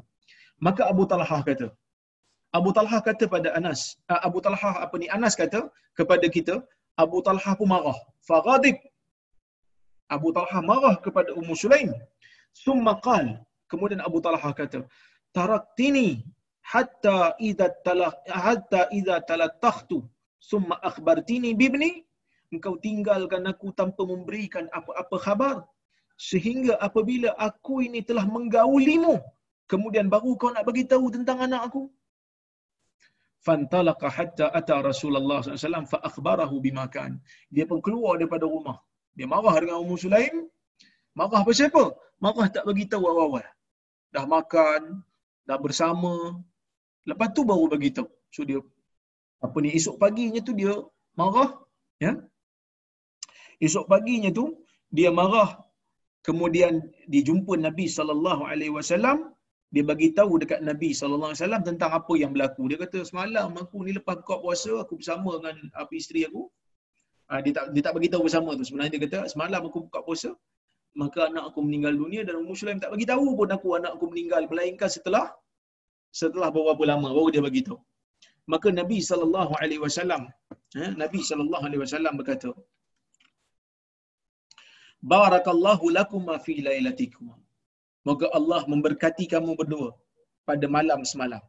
Maka Abu Talhah kata, Abu Talhah kata pada Anas, uh, Abu Talhah apa ni Anas kata kepada kita, Abu Talhah pun marah. Faghadib. Abu Talhah marah kepada Ummu Sulaim. Summa qal, kemudian Abu Talhah kata, "Taraktini hatta idza talah hatta idza talatakhtu summa akhbartini bibni." Engkau tinggalkan aku tanpa memberikan apa-apa khabar sehingga apabila aku ini telah menggaulimu kemudian baru kau nak bagi tahu tentang anak aku. Fantalaqa hatta ata Rasulullah SAW fa akhbarahu bima kan. Dia pun keluar daripada rumah. Dia marah dengan Ummu Sulaim. Marah pasal apa? Marah tak bagi tahu awal-awal. Dah makan dah bersama. Lepas tu baru bagi tahu so dia apa ni esok paginya tu dia marah ya esok paginya tu dia marah kemudian dijumpa Nabi sallallahu alaihi wasallam dia bagi tahu dekat Nabi sallallahu alaihi wasallam tentang apa yang berlaku. Dia kata semalam aku ni lepas buka puasa aku bersama dengan apa isteri aku. Ha, dia tak dia tak bagi tahu bersama tu. Sebenarnya dia kata semalam aku buka puasa maka anak aku meninggal dunia dan Ummu Sulaim tak bagi tahu pun aku anak aku meninggal melainkan setelah setelah beberapa lama baru dia bagi tahu. Maka Nabi sallallahu alaihi wasallam eh, Nabi sallallahu alaihi wasallam berkata Barakallahu lakum fi lailatikum. Moga Allah memberkati kamu berdua pada malam semalam.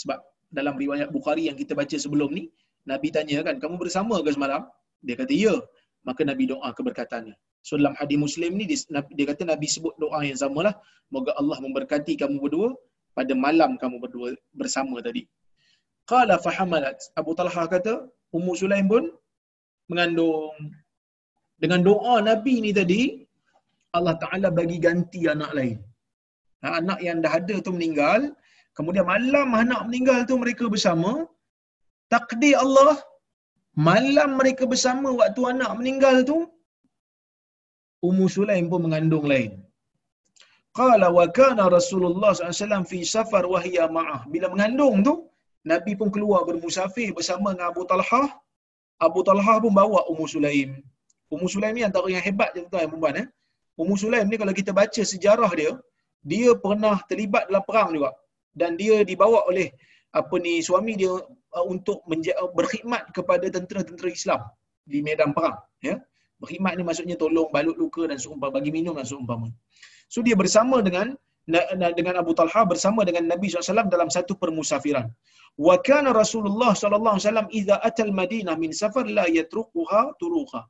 Sebab dalam riwayat Bukhari yang kita baca sebelum ni, Nabi tanya kan, kamu bersama ke semalam? Dia kata, ya. Maka Nabi doa keberkatannya. So dalam hadis Muslim ni, dia kata Nabi sebut doa yang samalah. Moga Allah memberkati kamu berdua pada malam kamu berdua bersama tadi. Qala fahamalat. Abu Talha kata, Ummu Sulaim pun mengandung. Dengan doa Nabi ni tadi, Allah Ta'ala bagi ganti anak lain. Ha, anak yang dah ada tu meninggal, kemudian malam anak meninggal tu mereka bersama, takdir Allah, malam mereka bersama waktu anak meninggal tu, Ummu Sulaim pun mengandung lain. Qala wa kana Rasulullah SAW fi safar wa hiya ma'ah. Bila mengandung tu, Nabi pun keluar bermusafir bersama dengan Abu Talhah. Abu Talhah pun bawa Ummu Sulaim. Ummu Sulaim ni antara yang hebat je tuan-tuan perempuan eh. Ummu Sulaim ni kalau kita baca sejarah dia, dia pernah terlibat dalam perang juga. Dan dia dibawa oleh apa ni suami dia uh, untuk menja- uh, berkhidmat kepada tentera-tentera Islam di medan perang ya berkhidmat ni maksudnya tolong balut luka dan seumpama bagi minum dan seumpama so dia bersama dengan dengan Abu Talha bersama dengan Nabi SAW dalam satu permusafiran wa kana Rasulullah wasallam idza atal Madinah min safar la yatruquha turuqa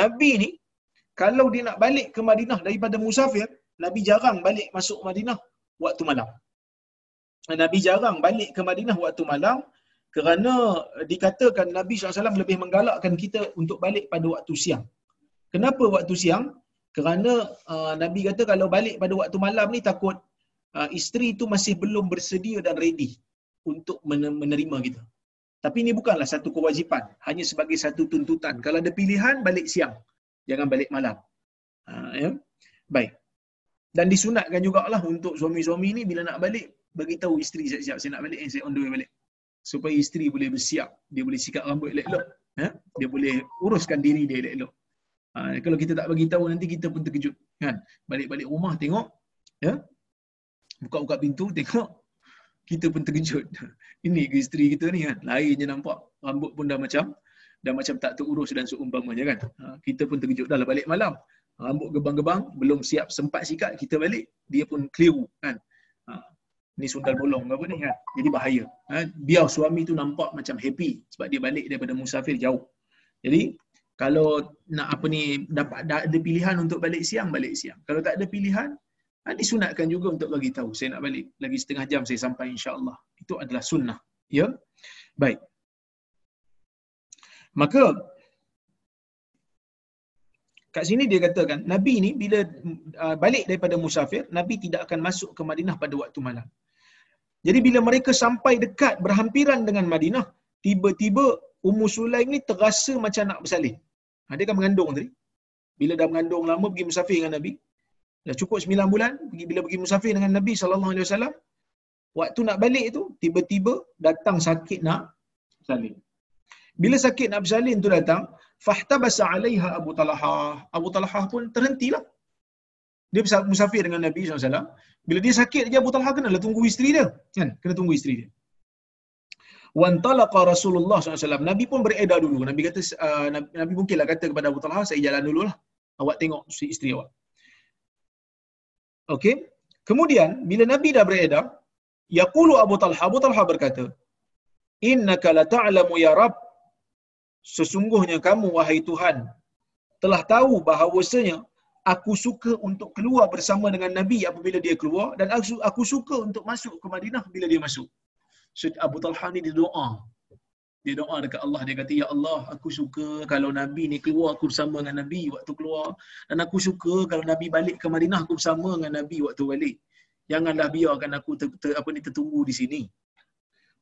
Nabi ni kalau dia nak balik ke Madinah daripada musafir Nabi jarang balik masuk Madinah waktu malam Nabi jarang balik ke Madinah waktu malam kerana dikatakan Nabi SAW lebih menggalakkan kita untuk balik pada waktu siang. Kenapa waktu siang? Kerana uh, Nabi kata kalau balik pada waktu malam ni takut uh, isteri tu masih belum bersedia dan ready untuk menerima kita. Tapi ini bukanlah satu kewajipan, hanya sebagai satu tuntutan. Kalau ada pilihan balik siang, jangan balik malam. Uh, ya. Baik. Dan disunatkan jugalah untuk suami-suami ni bila nak balik bagi tahu isteri siap-siap saya nak balik, eh, saya on the way balik. Supaya isteri boleh bersiap, dia boleh sikat rambut elok-elok. Ha? Dia boleh uruskan diri dia elok-elok. Ha, kalau kita tak bagi tahu nanti kita pun terkejut. Kan? Balik-balik rumah tengok, ya? buka-buka pintu tengok, kita pun terkejut. Ini isteri kita ni kan, lain je nampak. Rambut pun dah macam, dah macam tak terurus dan seumpamanya kan. Ha, kita pun terkejut. Dah lah balik malam. Rambut gebang-gebang, belum siap sempat sikat, kita balik, dia pun keliru kan. Ha, ni sundal bolong apa ni kan. Jadi bahaya. Ha, biar suami tu nampak macam happy sebab dia balik daripada musafir jauh. Jadi kalau nak apa ni dapat ada pilihan untuk balik siang balik siang. Kalau tak ada pilihan ha, disunatkan juga untuk bagi tahu saya nak balik lagi setengah jam saya sampai insya-Allah. Itu adalah sunnah. Ya. Baik. Maka kat sini dia katakan Nabi ni bila uh, balik daripada musafir, Nabi tidak akan masuk ke Madinah pada waktu malam. Jadi bila mereka sampai dekat berhampiran dengan Madinah, tiba-tiba Ummu Sulaim ni terasa macam nak bersalin. Ha, dia kan mengandung tadi. Bila dah mengandung lama pergi musafir dengan Nabi, dah cukup 9 bulan, pergi bila pergi musafir dengan Nabi sallallahu alaihi wasallam, waktu nak balik tu tiba-tiba datang sakit nak bersalin. Bila sakit nak bersalin tu datang, fahtabasa alaiha Abu Talha. Abu Talha pun terhentilah. Dia musafir dengan Nabi SAW. Bila dia sakit dia Abu Talha kena lah tunggu isteri dia. Kan? Kena tunggu isteri dia. Wantalaqa Rasulullah SAW. Nabi pun beredar dulu. Nabi kata, uh, Nabi mungkinlah kata kepada Abu Talha, saya jalan dulu lah. Awak tengok si isteri awak. Okey. Kemudian, bila Nabi dah beredar, Yaqulu Abu Talha, Abu Talha berkata, Innaka la ta'lamu ya Rab, sesungguhnya kamu, wahai Tuhan, telah tahu bahawasanya aku suka untuk keluar bersama dengan Nabi apabila dia keluar dan aku, aku suka untuk masuk ke Madinah bila dia masuk. So, Abu Talha ni dia doa. Dia doa dekat Allah. Dia kata, Ya Allah, aku suka kalau Nabi ni keluar, aku bersama dengan Nabi waktu keluar. Dan aku suka kalau Nabi balik ke Madinah, aku bersama dengan Nabi waktu balik. Janganlah biarkan aku ter, ter, apa ni tertunggu di sini.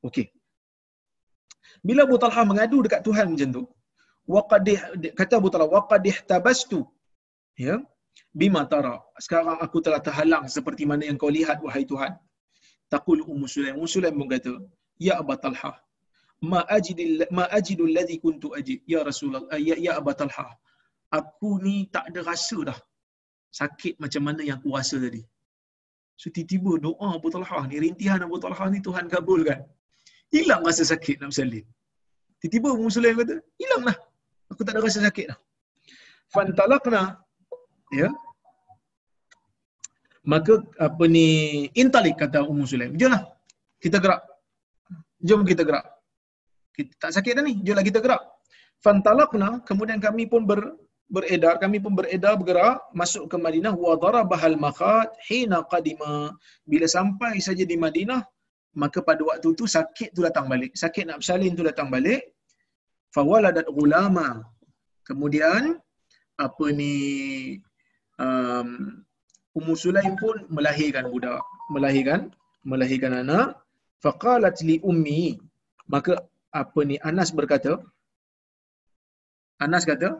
Okey. Bila Abu Talha mengadu dekat Tuhan macam tu, waqadih, kata Abu Talha, waqadih tabastu. Ya, bima tara. Sekarang aku telah terhalang seperti mana yang kau lihat, wahai Tuhan. Taqul Ummu Sulaim. Ummu Sulaim pun kata, Ya Abu Talha, ma ajidil ma ajidu alladhi kuntu ajid ya rasulullah ya, ya Abu Talha aku ni tak ada rasa dah sakit macam mana yang aku rasa tadi. So tiba-tiba doa Abu Talha ni rintihan Abu Talha ni Tuhan kabulkan. Hilang rasa sakit nak bersalin. Tiba-tiba Ummu Sulaim kata hilanglah. Aku tak ada rasa sakit dah. Fantalaqna ya maka apa ni intalik kata Ummu Sulaim. Jomlah kita gerak. Jom kita gerak. Kita tak sakit dah ni jomlah kita gerak. Fantalaqna kemudian kami pun ber, beredar kami pun beredar bergerak masuk ke Madinah. Wa darabahal makhat hina qadima. Bila sampai saja di Madinah maka pada waktu tu sakit tu datang balik. Sakit nak bersalin tu datang balik. Fawaladat gulama. Kemudian apa ni um, Ummu Sulaim pun melahirkan budak, melahirkan melahirkan anak. Faqalat li ummi, maka apa ni Anas berkata, Anas kata,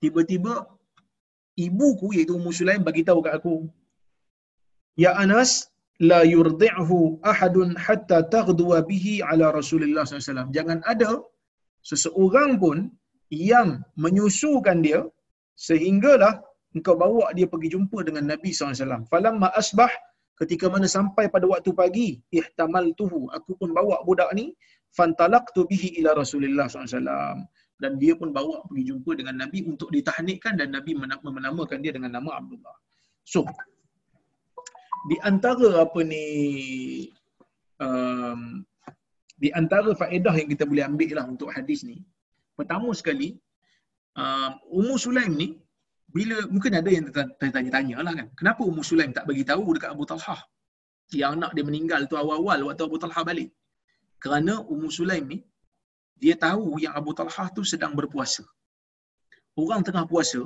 tiba-tiba ibuku iaitu Ummu Sulaim bagi tahu kat aku, Ya Anas, la yurdi'hu ahadun hatta taghduwa bihi ala Rasulullah SAW. Jangan ada seseorang pun yang menyusukan dia sehinggalah engkau bawa dia pergi jumpa dengan Nabi SAW. Falamma asbah, ketika mana sampai pada waktu pagi ihtamal tuhu aku pun bawa budak ni fantalaqtu bihi ila Rasulillah SAW dan dia pun bawa pergi jumpa dengan Nabi untuk ditahnikkan dan Nabi menamakan dia dengan nama Abdullah. So di antara apa ni um, di antara faedah yang kita boleh ambil lah untuk hadis ni pertama sekali um, Ummu Sulaim ni bila mungkin ada yang tanya-tanya lah kan. Kenapa Ummu Sulaim tak bagi tahu dekat Abu Talhah yang anak dia meninggal tu awal-awal waktu Abu Talhah balik. Kerana Ummu Sulaim ni dia tahu yang Abu Talhah tu sedang berpuasa. Orang tengah puasa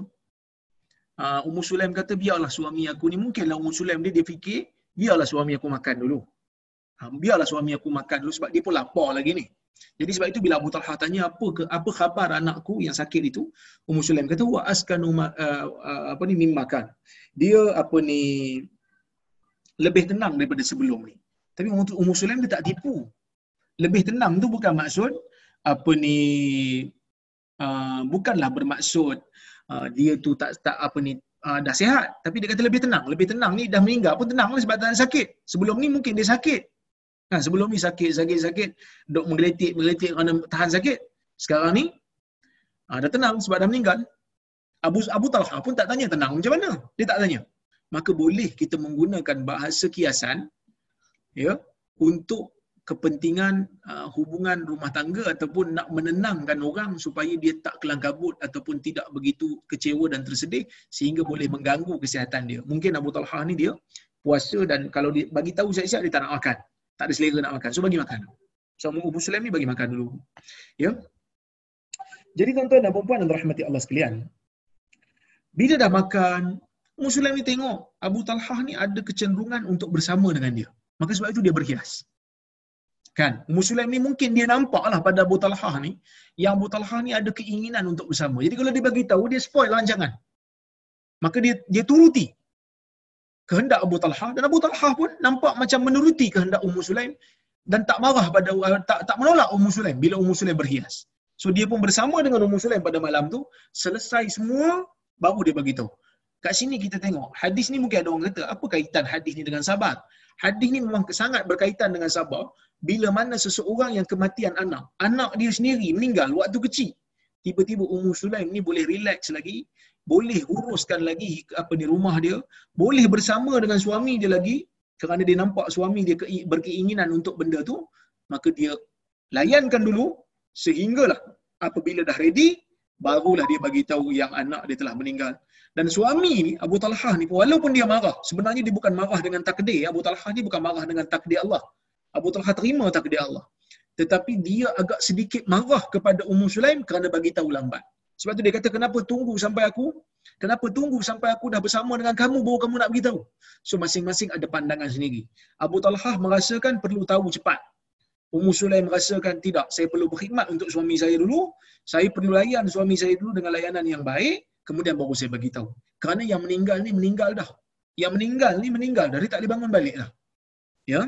uh, Ummu Sulaim kata biarlah suami aku ni. Mungkinlah Ummu Sulaim dia dia fikir biarlah suami aku makan dulu. Uh, biarlah suami aku makan dulu sebab dia pun lapar lagi ni jadi sebab itu bila Abu Talha tanya apa ke apa khabar anakku yang sakit itu? Ummu Sulaim kata wa askanu uh, uh, apa ni mimmakan dia apa ni lebih tenang daripada sebelum ni. Tapi Ummu Sulaim dia tak tipu. Lebih tenang tu bukan maksud apa ni uh, bukanlah bermaksud uh, dia tu tak tak apa ni uh, dah sihat. Tapi dia kata lebih tenang. Lebih tenang ni dah meninggal pun tenang lah sebab tak sakit. Sebelum ni mungkin dia sakit ha, sebelum ni sakit sakit sakit dok menggeletik menggeletik kerana tahan sakit sekarang ni uh, dah tenang sebab dah meninggal Abu Abu Talha pun tak tanya tenang macam mana dia tak tanya maka boleh kita menggunakan bahasa kiasan ya untuk kepentingan uh, hubungan rumah tangga ataupun nak menenangkan orang supaya dia tak kelang kabut ataupun tidak begitu kecewa dan tersedih sehingga boleh mengganggu kesihatan dia. Mungkin Abu Talha ni dia puasa dan kalau dia bagi tahu siap-siap dia tak nak makan. Tak ada selera nak makan. So bagi makan. So Abu Sulaim ni bagi makan dulu. Ya. Jadi tuan-tuan dan puan dan rahmati Allah sekalian. Bila dah makan, Muslim ni tengok Abu Talha ni ada kecenderungan untuk bersama dengan dia. Maka sebab itu dia berhias. Kan? Muslim ni mungkin dia nampak lah pada Abu Talha ni, yang Abu Talha ni ada keinginan untuk bersama. Jadi kalau dia bagi tahu, dia spoil rancangan. Maka dia dia turuti kehendak Abu Talha dan Abu Talha pun nampak macam menuruti kehendak Ummu Sulaim dan tak marah pada tak tak menolak Ummu Sulaim bila Ummu Sulaim berhias. So dia pun bersama dengan Ummu Sulaim pada malam tu selesai semua baru dia bagi tahu. Kat sini kita tengok hadis ni mungkin ada orang kata apa kaitan hadis ni dengan sabar? Hadis ni memang sangat berkaitan dengan sabar bila mana seseorang yang kematian anak, anak dia sendiri meninggal waktu kecil. Tiba-tiba Ummu Sulaim ni boleh relax lagi, boleh uruskan lagi apa ni rumah dia, boleh bersama dengan suami dia lagi kerana dia nampak suami dia berkeinginan untuk benda tu, maka dia layankan dulu sehinggalah apabila dah ready barulah dia bagi tahu yang anak dia telah meninggal. Dan suami ni Abu Talha ni walaupun dia marah, sebenarnya dia bukan marah dengan takdir. Abu Talha ni bukan marah dengan takdir Allah. Abu Talha terima takdir Allah. Tetapi dia agak sedikit marah kepada Ummu Sulaim kerana bagi tahu lambat. Sebab tu dia kata kenapa tunggu sampai aku? Kenapa tunggu sampai aku dah bersama dengan kamu baru kamu nak beritahu? So masing-masing ada pandangan sendiri. Abu Talhah merasakan perlu tahu cepat. Ummu Sulaim merasakan tidak, saya perlu berkhidmat untuk suami saya dulu. Saya perlu layan suami saya dulu dengan layanan yang baik, kemudian baru saya bagi tahu. Kerana yang meninggal ni meninggal dah. Yang meninggal ni meninggal dah, dia tak boleh bangun balik dah. Ya.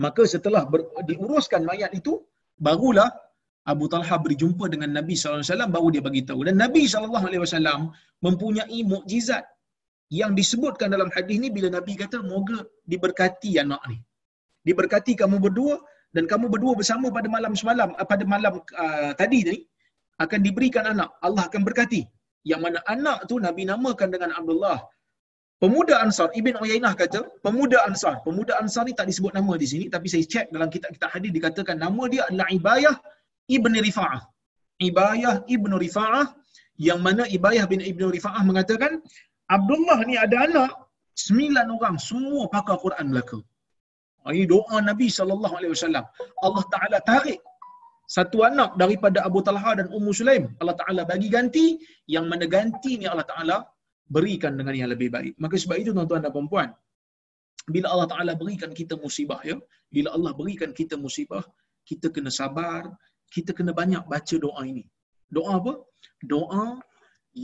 Maka setelah ber, diuruskan mayat itu, barulah Abu Talha berjumpa dengan Nabi SAW baru dia bagi tahu. Dan Nabi SAW mempunyai mukjizat yang disebutkan dalam hadis ni bila Nabi kata moga diberkati anak ni. Diberkati kamu berdua dan kamu berdua bersama pada malam semalam uh, pada malam uh, tadi ni akan diberikan anak. Allah akan berkati. Yang mana anak tu Nabi namakan dengan Abdullah. Pemuda Ansar, Ibn Uyainah kata, pemuda Ansar. Pemuda Ansar ni tak disebut nama di sini, tapi saya cek dalam kitab-kitab hadis dikatakan nama dia adalah Ibayah Ibn Rifa'ah. Ibayah Ibn Rifa'ah yang mana Ibayah bin Ibn Rifa'ah mengatakan Abdullah ni ada anak sembilan orang semua pakar Quran belaka. Ini doa Nabi sallallahu alaihi wasallam. Allah Taala tarik satu anak daripada Abu Talha dan Ummu Sulaim. Allah Taala bagi ganti yang mana ganti ni Allah Taala berikan dengan yang lebih baik. Maka sebab itu tuan-tuan dan puan-puan, bila Allah Taala berikan kita musibah ya, bila Allah berikan kita musibah, kita kena sabar, kita kena banyak baca doa ini. Doa apa? Doa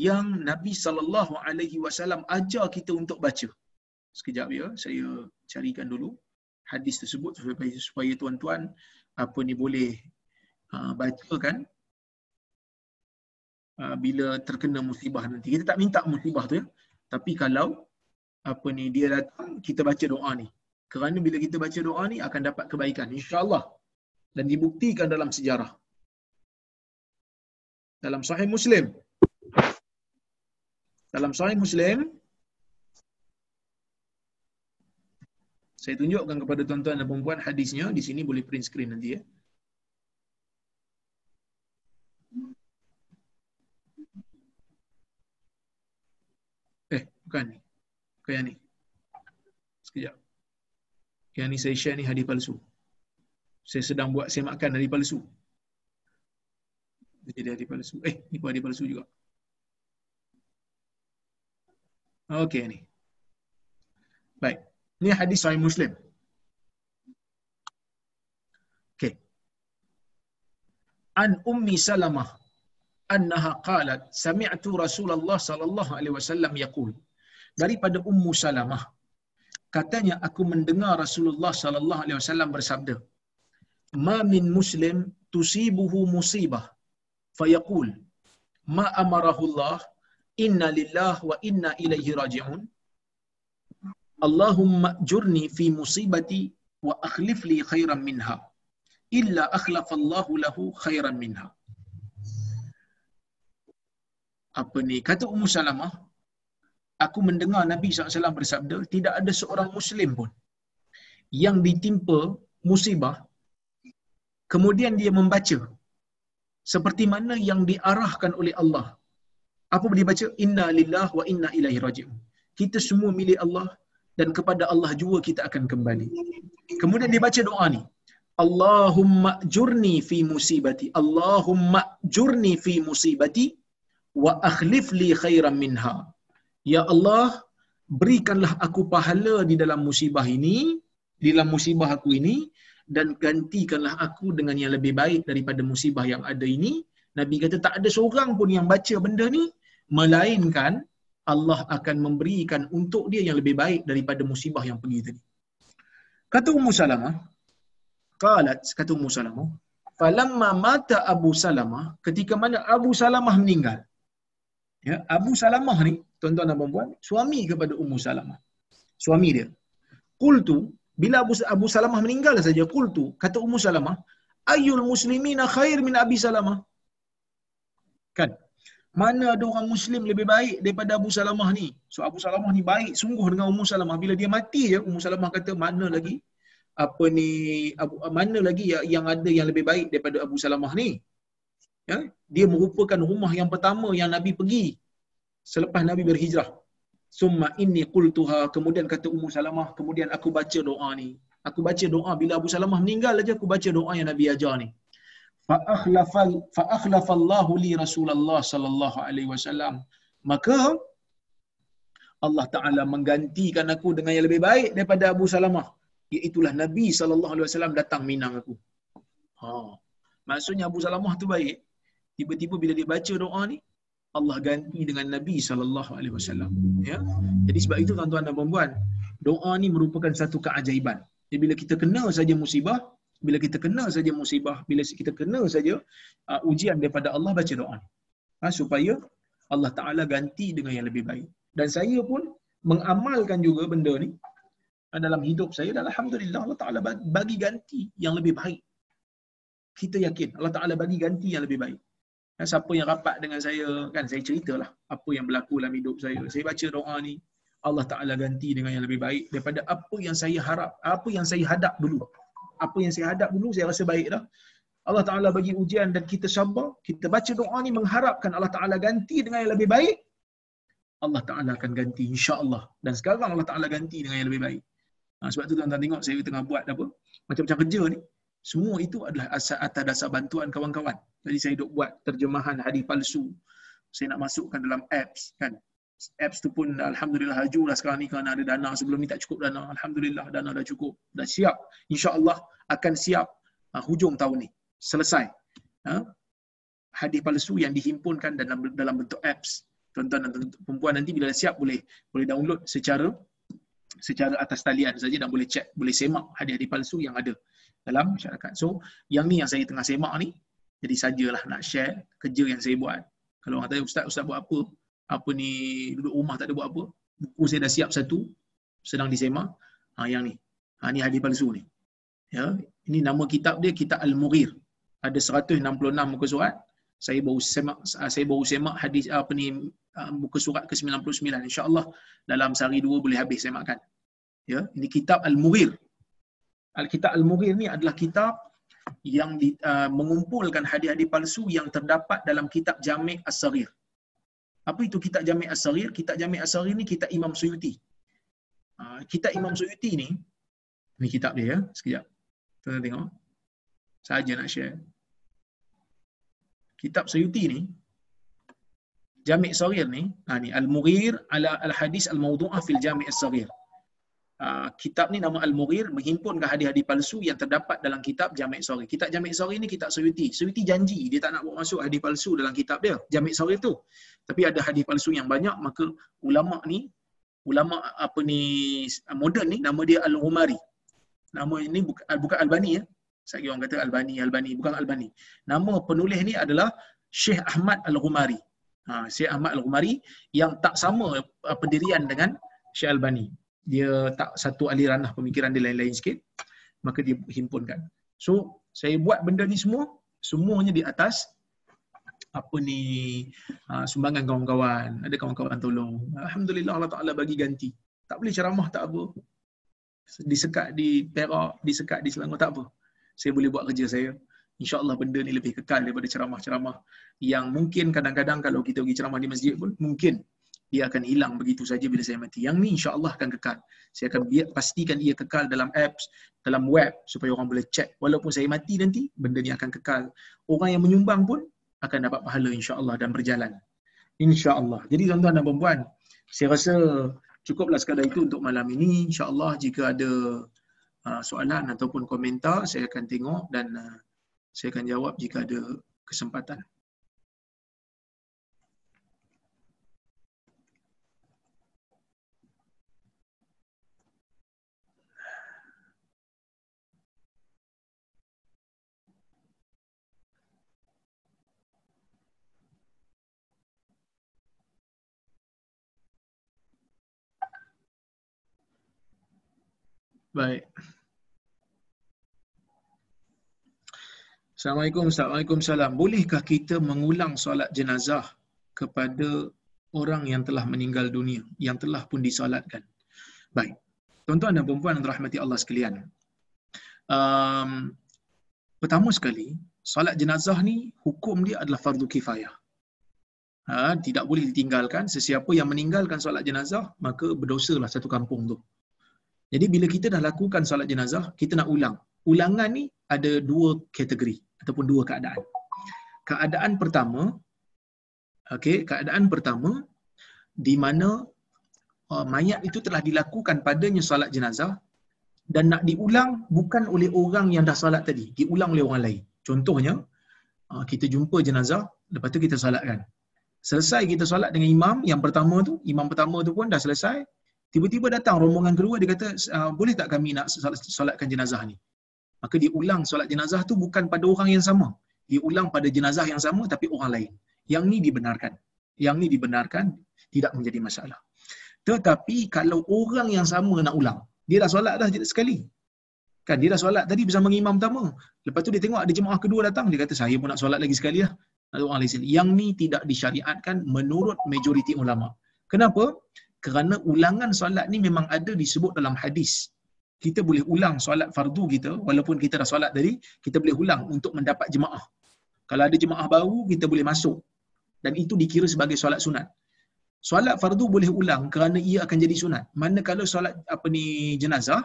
yang Nabi sallallahu alaihi wasallam ajar kita untuk baca. Sekejap ya, saya carikan dulu hadis tersebut supaya supaya tuan-tuan apa ni boleh uh, baca kan uh, bila terkena musibah nanti. Kita tak minta musibah tu ya. Tapi kalau apa ni dia datang kita baca doa ni. Kerana bila kita baca doa ni akan dapat kebaikan insya-Allah. Dan dibuktikan dalam sejarah. Dalam Sahih Muslim. Dalam Sahih Muslim saya tunjukkan kepada tuan-tuan dan puan-puan hadisnya di sini boleh print screen nanti ya. Eh, bukan ni. Bukan yang ni. Sekejap. Yang ni saya share ni hadis palsu. Saya sedang buat saya makan hadis palsu. Jadi hadis palsu. Eh, ni pun hadis palsu juga. Okey ni. Baik. Ni hadis Sahih Muslim. Okey. An Ummi Salamah annaha qalat sami'tu Rasulullah sallallahu alaihi wasallam yaqul daripada Ummu Salamah katanya aku mendengar Rasulullah sallallahu alaihi wasallam bersabda ma min muslim tusibuhu musibah fayaqul ma amarahu Allah inna lillah wa inna ilaihi raji'un. Allahumma jurni fi musibati wa akhlif li khairan minha illa akhlafa Allah lahu khairan minha. Apa ni? Kata Ummu Salamah aku mendengar Nabi SAW bersabda tidak ada seorang muslim pun yang ditimpa musibah kemudian dia membaca seperti mana yang diarahkan oleh Allah. Apa dia baca inna lillah wa inna ilaihi raji'un. Kita semua milik Allah dan kepada Allah jua kita akan kembali. Kemudian dia baca doa ni. Allahumma jurni fi musibati. Allahumma jurni fi musibati wa akhlif li khairan minha. Ya Allah berikanlah aku pahala di dalam musibah ini di dalam musibah aku ini dan gantikanlah aku dengan yang lebih baik daripada musibah yang ada ini Nabi kata tak ada seorang pun yang baca benda ni melainkan Allah akan memberikan untuk dia yang lebih baik daripada musibah yang pergi tadi. Kata Ummu Salamah, qalat kata Ummu Salamah, falamma mata Abu Salamah, ketika mana Abu Salamah meninggal. Ya, Abu Salamah ni, tuan-tuan dan puan-puan, suami kepada Ummu Salamah. Suami dia. Qultu, bila Abu, Abu Salamah meninggal saja, qultu, kata Ummu Salamah, ayyul muslimina khair min Abi Salamah? Kan? Mana ada orang Muslim lebih baik daripada Abu Salamah ni? So Abu Salamah ni baik sungguh dengan Ummu Salamah. Bila dia mati je, Ummu Salamah kata mana lagi apa ni Abu, mana lagi yang ada yang lebih baik daripada Abu Salamah ni? Ya, dia merupakan rumah yang pertama yang Nabi pergi selepas Nabi berhijrah. Summa inni qultuha kemudian kata Ummu Salamah kemudian aku baca doa ni. Aku baca doa bila Abu Salamah meninggal aja aku baca doa yang Nabi ajar ni. Fa akhlafa fa akhlafa Allah li Rasulullah sallallahu alaihi wasallam. Maka Allah Taala menggantikan aku dengan yang lebih baik daripada Abu Salamah. Iaitu Nabi sallallahu alaihi wasallam datang minang aku. Ha. Maksudnya Abu Salamah tu baik. Tiba-tiba bila dia baca doa ni Allah ganti dengan Nabi sallallahu alaihi wasallam ya jadi sebab itu tuan-tuan dan puan-puan doa ni merupakan satu keajaiban jadi bila kita kena saja musibah bila kita kena saja musibah, bila kita kena saja uh, ujian daripada Allah baca doa. Ha, supaya Allah Taala ganti dengan yang lebih baik. Dan saya pun mengamalkan juga benda ni uh, dalam hidup saya dan alhamdulillah Allah Taala bagi ganti yang lebih baik. Kita yakin Allah Taala bagi ganti yang lebih baik. Dan siapa yang rapat dengan saya kan saya ceritalah apa yang berlaku dalam hidup saya. Saya baca doa ni Allah Taala ganti dengan yang lebih baik daripada apa yang saya harap, apa yang saya hadap dulu apa yang saya hadap dulu saya rasa baik dah. Allah Ta'ala bagi ujian dan kita sabar, kita baca doa ni mengharapkan Allah Ta'ala ganti dengan yang lebih baik, Allah Ta'ala akan ganti insya-Allah. Dan sekarang Allah Ta'ala ganti dengan yang lebih baik. Ha, sebab tu tuan-tuan tengok saya tengah buat apa, macam-macam kerja ni, semua itu adalah asal atas dasar bantuan kawan-kawan. Jadi saya duk buat terjemahan hadis palsu. Saya nak masukkan dalam apps kan? Apps tu pun alhamdulillah laju lah sekarang ni kerana ada dana. Sebelum ni tak cukup dana. Alhamdulillah dana dah cukup. Dah siap. Insyaallah akan siap uh, hujung tahun ni. Selesai. Uh, hadis palsu yang dihimpunkan dalam dalam bentuk apps. Tuan-tuan dan perempuan nanti bila dah siap boleh boleh download secara secara atas talian saja dan boleh check boleh semak hadis-hadis palsu yang ada dalam masyarakat. So yang ni yang saya tengah semak ni jadi sajalah nak share kerja yang saya buat. Kalau orang tanya ustaz ustaz buat apa? Apa ni duduk rumah tak ada buat apa? Buku saya dah siap satu sedang disemak. Ha, yang ni. Ha, ni hadis palsu ni. Ya ini nama kitab dia kitab al-mughir. Ada 166 muka surat. Saya baru semak saya baru semak hadis apa ni muka surat ke-99 insyaallah dalam sehari dua boleh habis semakkan ya ini kitab al-mughir al-kitab al-mughir ni adalah kitab yang di, uh, mengumpulkan hadis-hadis palsu yang terdapat dalam kitab Jami' As-Saghir. Apa itu kitab Jami' As-Saghir? Kitab Jami' As-Saghir ni kitab Imam Suyuti. Uh, kitab Imam Suyuti ni ni kitab dia ya. Sekejap. Tuan tengok. Saja nak share. Kitab Suyuti ni Jami' As-Saghir ni, ha ni Al-Mughir ala Al-Hadis Al-Mawdu'ah fil Jami' As-Saghir. Uh, kitab ni nama Al-Mughir menghimpunkan hadis-hadis palsu yang terdapat dalam kitab Jami' Sori. Kitab Jami' Sori ni kitab Suyuti. Suyuti janji dia tak nak buat masuk hadis palsu dalam kitab dia, Jami' Sori tu. Tapi ada hadis palsu yang banyak maka ulama ni ulama apa ni moden ni nama dia Al-Umari. Nama ini bukan bukan Albani ya. Saya orang kata Albani, Albani bukan Albani. Nama penulis ni adalah Syekh Ahmad Al-Umari. Ha, Syekh Ahmad Al-Umari yang tak sama uh, pendirian dengan Syekh Albani dia tak satu aliran lah pemikiran dia lain-lain sikit maka dia himpunkan. So saya buat benda ni semua semuanya di atas apa ni uh, sumbangan kawan-kawan. Ada kawan-kawan tolong. Alhamdulillah Allah Taala bagi ganti. Tak boleh ceramah tak apa. Disekat di Perak disekat di Selangor tak apa. Saya boleh buat kerja saya. Insyaallah benda ni lebih kekal daripada ceramah-ceramah yang mungkin kadang-kadang kalau kita pergi ceramah di masjid pun mungkin dia akan hilang begitu saja bila saya mati. Yang ni insya-Allah akan kekal. Saya akan biar, pastikan ia kekal dalam apps, dalam web supaya orang boleh check. Walaupun saya mati nanti, benda ni akan kekal. Orang yang menyumbang pun akan dapat pahala insya-Allah dan berjalan. Insya-Allah. Jadi tuan-tuan dan puan saya rasa cukuplah sekadar itu untuk malam ini. Insya-Allah jika ada uh, soalan ataupun komentar, saya akan tengok dan uh, saya akan jawab jika ada kesempatan. Baik. Assalamualaikum, Assalamualaikum, salam. Bolehkah kita mengulang solat jenazah kepada orang yang telah meninggal dunia, yang telah pun disolatkan? Baik. Tuan-tuan dan perempuan yang rahmati Allah sekalian. Um, pertama sekali, solat jenazah ni hukum dia adalah fardu kifayah. Ha, tidak boleh ditinggalkan. Sesiapa yang meninggalkan solat jenazah, maka berdosalah satu kampung tu. Jadi bila kita dah lakukan solat jenazah, kita nak ulang. Ulangan ni ada dua kategori ataupun dua keadaan. Keadaan pertama, okey, keadaan pertama di mana uh, mayat itu telah dilakukan padanya solat jenazah dan nak diulang bukan oleh orang yang dah solat tadi, diulang oleh orang lain. Contohnya, uh, kita jumpa jenazah, lepas tu kita solatkan. Selesai kita solat dengan imam yang pertama tu, imam pertama tu pun dah selesai, Tiba-tiba datang rombongan kedua dia kata ah, boleh tak kami nak solatkan jenazah ni? Maka dia ulang solat jenazah tu bukan pada orang yang sama. Dia ulang pada jenazah yang sama tapi orang lain. Yang ni dibenarkan. Yang ni dibenarkan tidak menjadi masalah. Tetapi kalau orang yang sama nak ulang, dia dah solat dah sekali. Kan dia dah solat tadi bersama imam pertama. Lepas tu dia tengok ada jemaah kedua datang, dia kata saya pun nak solat lagi sekali lah. Ada orang lain. Yang ni tidak disyariatkan menurut majoriti ulama. Kenapa? Kerana ulangan solat ni memang ada disebut dalam hadis. Kita boleh ulang solat fardu kita walaupun kita dah solat tadi, kita boleh ulang untuk mendapat jemaah. Kalau ada jemaah baru, kita boleh masuk. Dan itu dikira sebagai solat sunat. Solat fardu boleh ulang kerana ia akan jadi sunat. Manakala solat apa ni jenazah,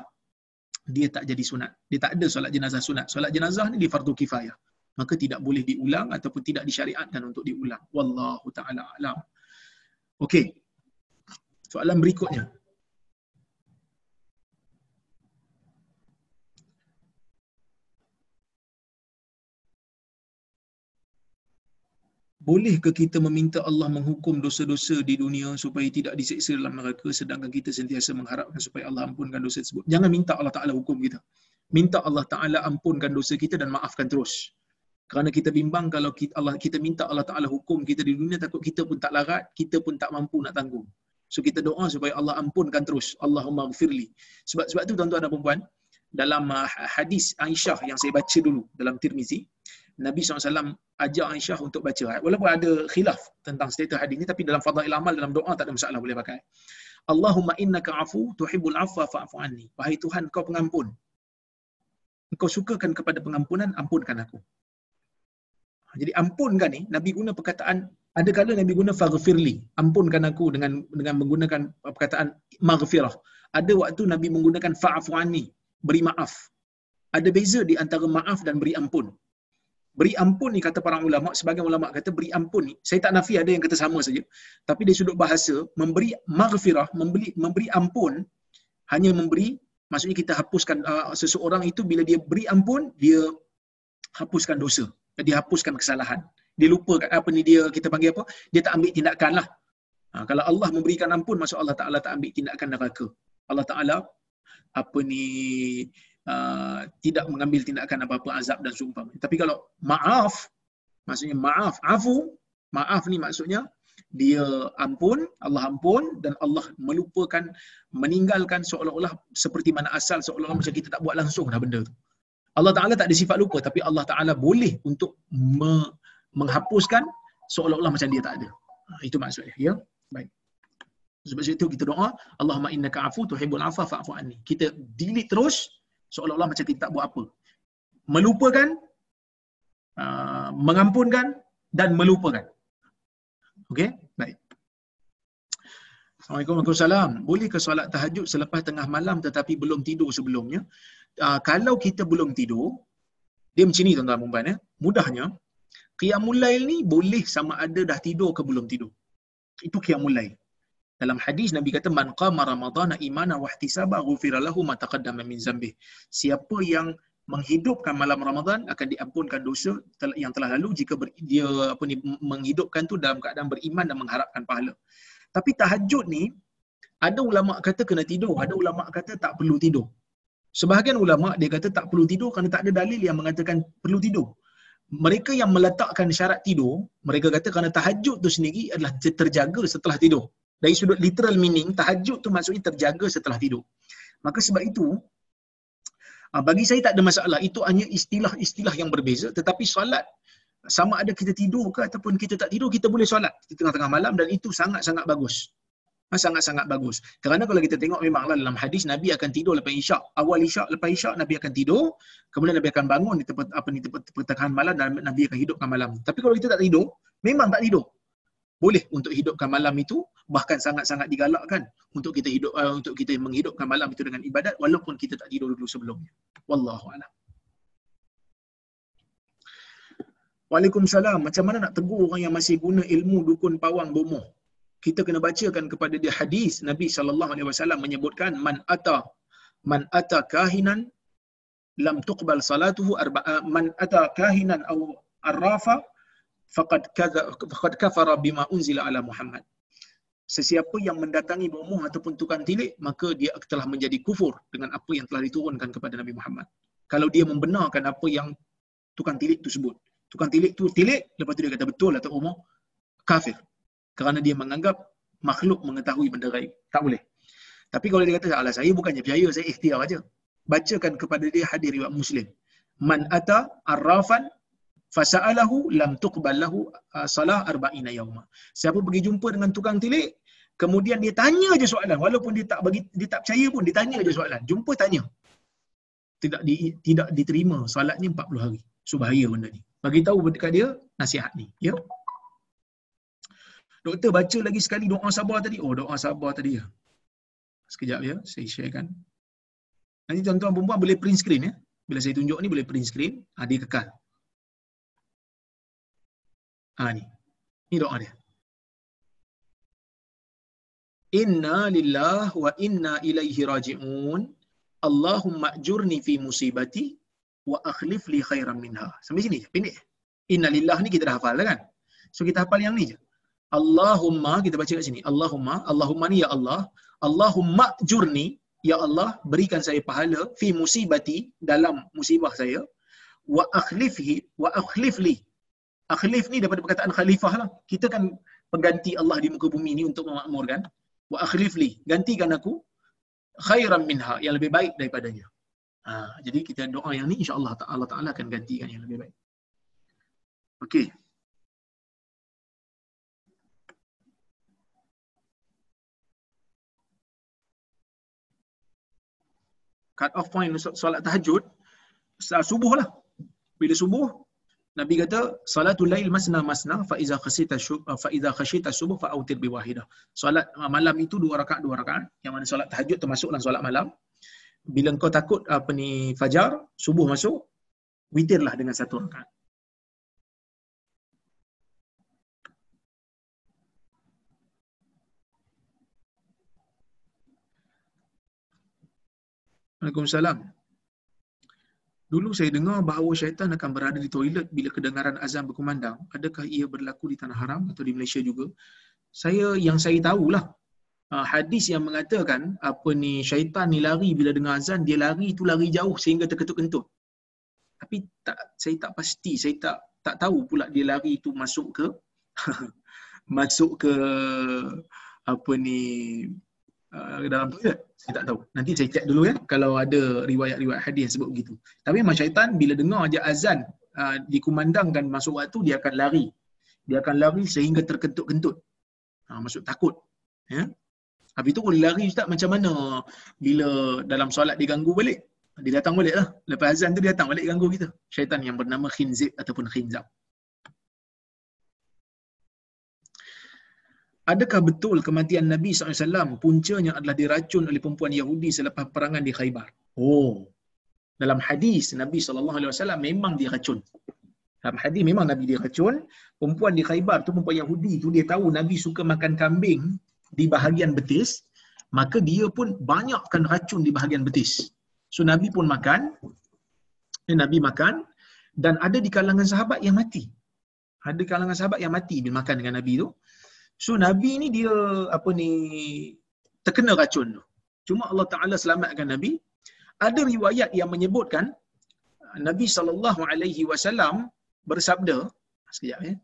dia tak jadi sunat. Dia tak ada solat jenazah sunat. Solat jenazah ni di fardu kifayah. Maka tidak boleh diulang ataupun tidak disyariatkan untuk diulang. Wallahu ta'ala alam. Okey, Soalan berikutnya. Bolehkah kita meminta Allah menghukum dosa-dosa di dunia supaya tidak diseksa dalam neraka sedangkan kita sentiasa mengharapkan supaya Allah ampunkan dosa tersebut? Jangan minta Allah Ta'ala hukum kita. Minta Allah Ta'ala ampunkan dosa kita dan maafkan terus. Kerana kita bimbang kalau kita, Allah kita minta Allah Ta'ala hukum kita di dunia takut kita pun tak larat, kita pun tak mampu nak tanggung So kita doa supaya Allah ampunkan terus. Allahumma gfirli. Sebab sebab tu tuan-tuan dan puan dalam uh, hadis Aisyah yang saya baca dulu dalam Tirmizi, Nabi SAW ajak Aisyah untuk baca. Walaupun ada khilaf tentang status hadis ni, tapi dalam fadail amal, dalam doa tak ada masalah boleh pakai. Allahumma innaka afu tuhibbul afwa fa'fu anni. Wahai Tuhan, kau pengampun. Engkau sukakan kepada pengampunan, ampunkan aku. Jadi ampunkan ni, Nabi guna perkataan ada kala Nabi guna faghfirli, ampunkan aku dengan dengan menggunakan perkataan maghfirah. Ada waktu Nabi menggunakan fa'fu anni, beri maaf. Ada beza di antara maaf dan beri ampun. Beri ampun ni kata para ulama, sebagian ulama kata beri ampun ni, saya tak nafi ada yang kata sama saja. Tapi dari sudut bahasa, memberi maghfirah, memberi memberi ampun hanya memberi maksudnya kita hapuskan uh, seseorang itu bila dia beri ampun, dia hapuskan dosa, dia hapuskan kesalahan dia lupa apa ni dia kita panggil apa? Dia tak ambil tindakan lah. Ha, kalau Allah memberikan ampun maksud Allah Ta'ala tak ambil tindakan neraka. Allah Ta'ala apa ni uh, tidak mengambil tindakan apa-apa azab dan sumpah tapi kalau maaf maksudnya maaf afu maaf ni maksudnya dia ampun Allah ampun dan Allah melupakan meninggalkan seolah-olah seperti mana asal seolah-olah macam kita tak buat langsung dah benda tu. Allah Ta'ala tak ada sifat lupa tapi Allah Ta'ala boleh untuk me- menghapuskan seolah-olah macam dia tak ada. Ha, itu maksudnya. Ya? Baik. Sebab itu kita doa, Allahumma innaka afu tuhibbul afwa fa'fu anni. Kita delete terus seolah-olah macam kita tak buat apa. Melupakan, uh, mengampunkan dan melupakan. Okey? Baik. Assalamualaikum warahmatullahi. Boleh ke solat tahajud selepas tengah malam tetapi belum tidur sebelumnya? Uh, kalau kita belum tidur, dia macam ni tuan-tuan dan puan ya. Mudahnya, qiyamul lail ni boleh sama ada dah tidur ke belum tidur. Itu qiyamul lail. Dalam hadis Nabi kata man qama ramadhana imana wa ihtisaba ghufira lahu ma taqaddama min zambih. Siapa yang menghidupkan malam Ramadan akan diampunkan dosa yang telah lalu jika ber, dia apa ni menghidupkan tu dalam keadaan beriman dan mengharapkan pahala. Tapi tahajud ni ada ulama kata kena tidur, ada ulama kata tak perlu tidur. Sebahagian ulama dia kata tak perlu tidur kerana tak ada dalil yang mengatakan perlu tidur mereka yang meletakkan syarat tidur, mereka kata kerana tahajud tu sendiri adalah terjaga setelah tidur. Dari sudut literal meaning, tahajud tu maksudnya terjaga setelah tidur. Maka sebab itu, ah, bagi saya tak ada masalah. Itu hanya istilah-istilah yang berbeza. Tetapi solat, sama ada kita tidur ke ataupun kita tak tidur, kita boleh solat di tengah-tengah malam dan itu sangat-sangat bagus. Sangat-sangat bagus. Kerana kalau kita tengok memanglah dalam hadis Nabi akan tidur lepas isyak. Awal isyak, lepas isyak Nabi akan tidur. Kemudian Nabi akan bangun di tempat apa ni tempat pertengahan malam dan Nabi akan hidupkan malam. Tapi kalau kita tak tidur, memang tak tidur. Boleh untuk hidupkan malam itu bahkan sangat-sangat digalakkan untuk kita hidup uh, untuk kita menghidupkan malam itu dengan ibadat walaupun kita tak tidur dulu sebelumnya. Wallahu a'lam. Waalaikumsalam. Macam mana nak tegur orang yang masih guna ilmu dukun pawang bomoh? Kita kena bacakan kepada dia hadis Nabi sallallahu alaihi wasallam menyebutkan man ata man ata kahinan lam tuqbal salatuhu arba'a man ata kahinan aw arrafa faqad faqad kafara bima unzila ala Muhammad. Sesiapa yang mendatangi bomoh ataupun tukang tilik maka dia telah menjadi kufur dengan apa yang telah diturunkan kepada Nabi Muhammad. Kalau dia membenarkan apa yang tukang tilik itu sebut tukang tilik tu tilik lepas tu dia kata betul atau umur kafir kerana dia menganggap makhluk mengetahui benda gaib. Tak boleh. Tapi kalau dia kata, alah saya bukannya percaya, saya ikhtiar aja. Bacakan kepada dia hadir riwayat Muslim. Man ata arrafan fasa'alahu lam tuqbal lahu uh, salah arba'ina yauma. Siapa pergi jumpa dengan tukang tilik, kemudian dia tanya aja soalan walaupun dia tak bagi dia tak percaya pun dia tanya aja soalan. Jumpa tanya. Tidak di, tidak diterima solatnya 40 hari. So bahaya benda ni. Bagi tahu dekat dia nasihat ni, ya. Doktor baca lagi sekali doa sabar tadi. Oh, doa sabar tadi ya. Sekejap ya, saya sharekan. Nanti tuan-tuan perempuan boleh print screen ya. Bila saya tunjuk ni boleh print screen, ha, dia kekal. Ha ni. Ni doa dia. Inna lillah wa inna ilaihi raji'un. Allahumma ajurni fi musibati wa akhlif li khairan minha. Sampai sini je, pendek. Inna lillah ni kita dah hafal kan? So kita hafal yang ni je. Allahumma kita baca kat sini. Allahumma, Allahumma ni ya Allah. Allahumma jurni ya Allah berikan saya pahala fi musibati dalam musibah saya wa akhlifhi wa akhlifli. Akhlif ni daripada perkataan khalifah lah. Kita kan pengganti Allah di muka bumi ni untuk memakmurkan. wa akhlif li gantikan aku khairan minha yang lebih baik daripadanya ha, jadi kita doa yang ni insyaallah Allah taala akan gantikan yang lebih baik okey cut off point solat tahajud subuh lah bila subuh Nabi kata salatul lail masna masna fa iza khashita fa iza khashita subuh fa autir bi wahidah. Solat malam itu dua rakaat dua rakaat. Yang mana solat tahajud termasuk dalam solat malam. Bila engkau takut apa ni fajar, subuh masuk, witirlah dengan satu rakaat. Waalaikumsalam. Dulu saya dengar bahawa syaitan akan berada di toilet bila kedengaran azan berkumandang. Adakah ia berlaku di tanah haram atau di Malaysia juga? Saya yang saya tahulah ah, hadis yang mengatakan apa ni syaitan ni lari bila dengar azan dia lari itu lari jauh sehingga terkentut-kentut. Tapi tak saya tak pasti, saya tak tak tahu pula dia lari itu masuk ke masuk ke apa ni uh, dalam toilet. Saya tak tahu. Nanti saya cek dulu ya kalau ada riwayat-riwayat hadis yang sebut begitu. Tapi memang syaitan bila dengar aja azan uh, dikumandangkan masuk waktu dia akan lari. Dia akan lari sehingga terkentut-kentut. Ha, maksud takut. Ya. Habis itu kalau lari ustaz macam mana bila dalam solat diganggu balik? Dia datang balik lah. Lepas azan tu dia datang balik ganggu kita. Syaitan yang bernama khinzib ataupun khinzab. Adakah betul kematian Nabi SAW puncanya adalah diracun oleh perempuan Yahudi selepas perangan di Khaybar? Oh, dalam hadis Nabi SAW memang diracun. Dalam hadis memang Nabi diracun. Perempuan di Khaybar tu perempuan Yahudi tu dia tahu Nabi suka makan kambing di bahagian betis. Maka dia pun banyakkan racun di bahagian betis. So Nabi pun makan. Nabi makan. Dan ada di kalangan sahabat yang mati. Ada kalangan sahabat yang mati bila makan dengan Nabi tu. So Nabi ni dia apa ni terkena racun tu. Cuma Allah Taala selamatkan Nabi. Ada riwayat yang menyebutkan Nabi sallallahu alaihi wasallam bersabda sekejap ya.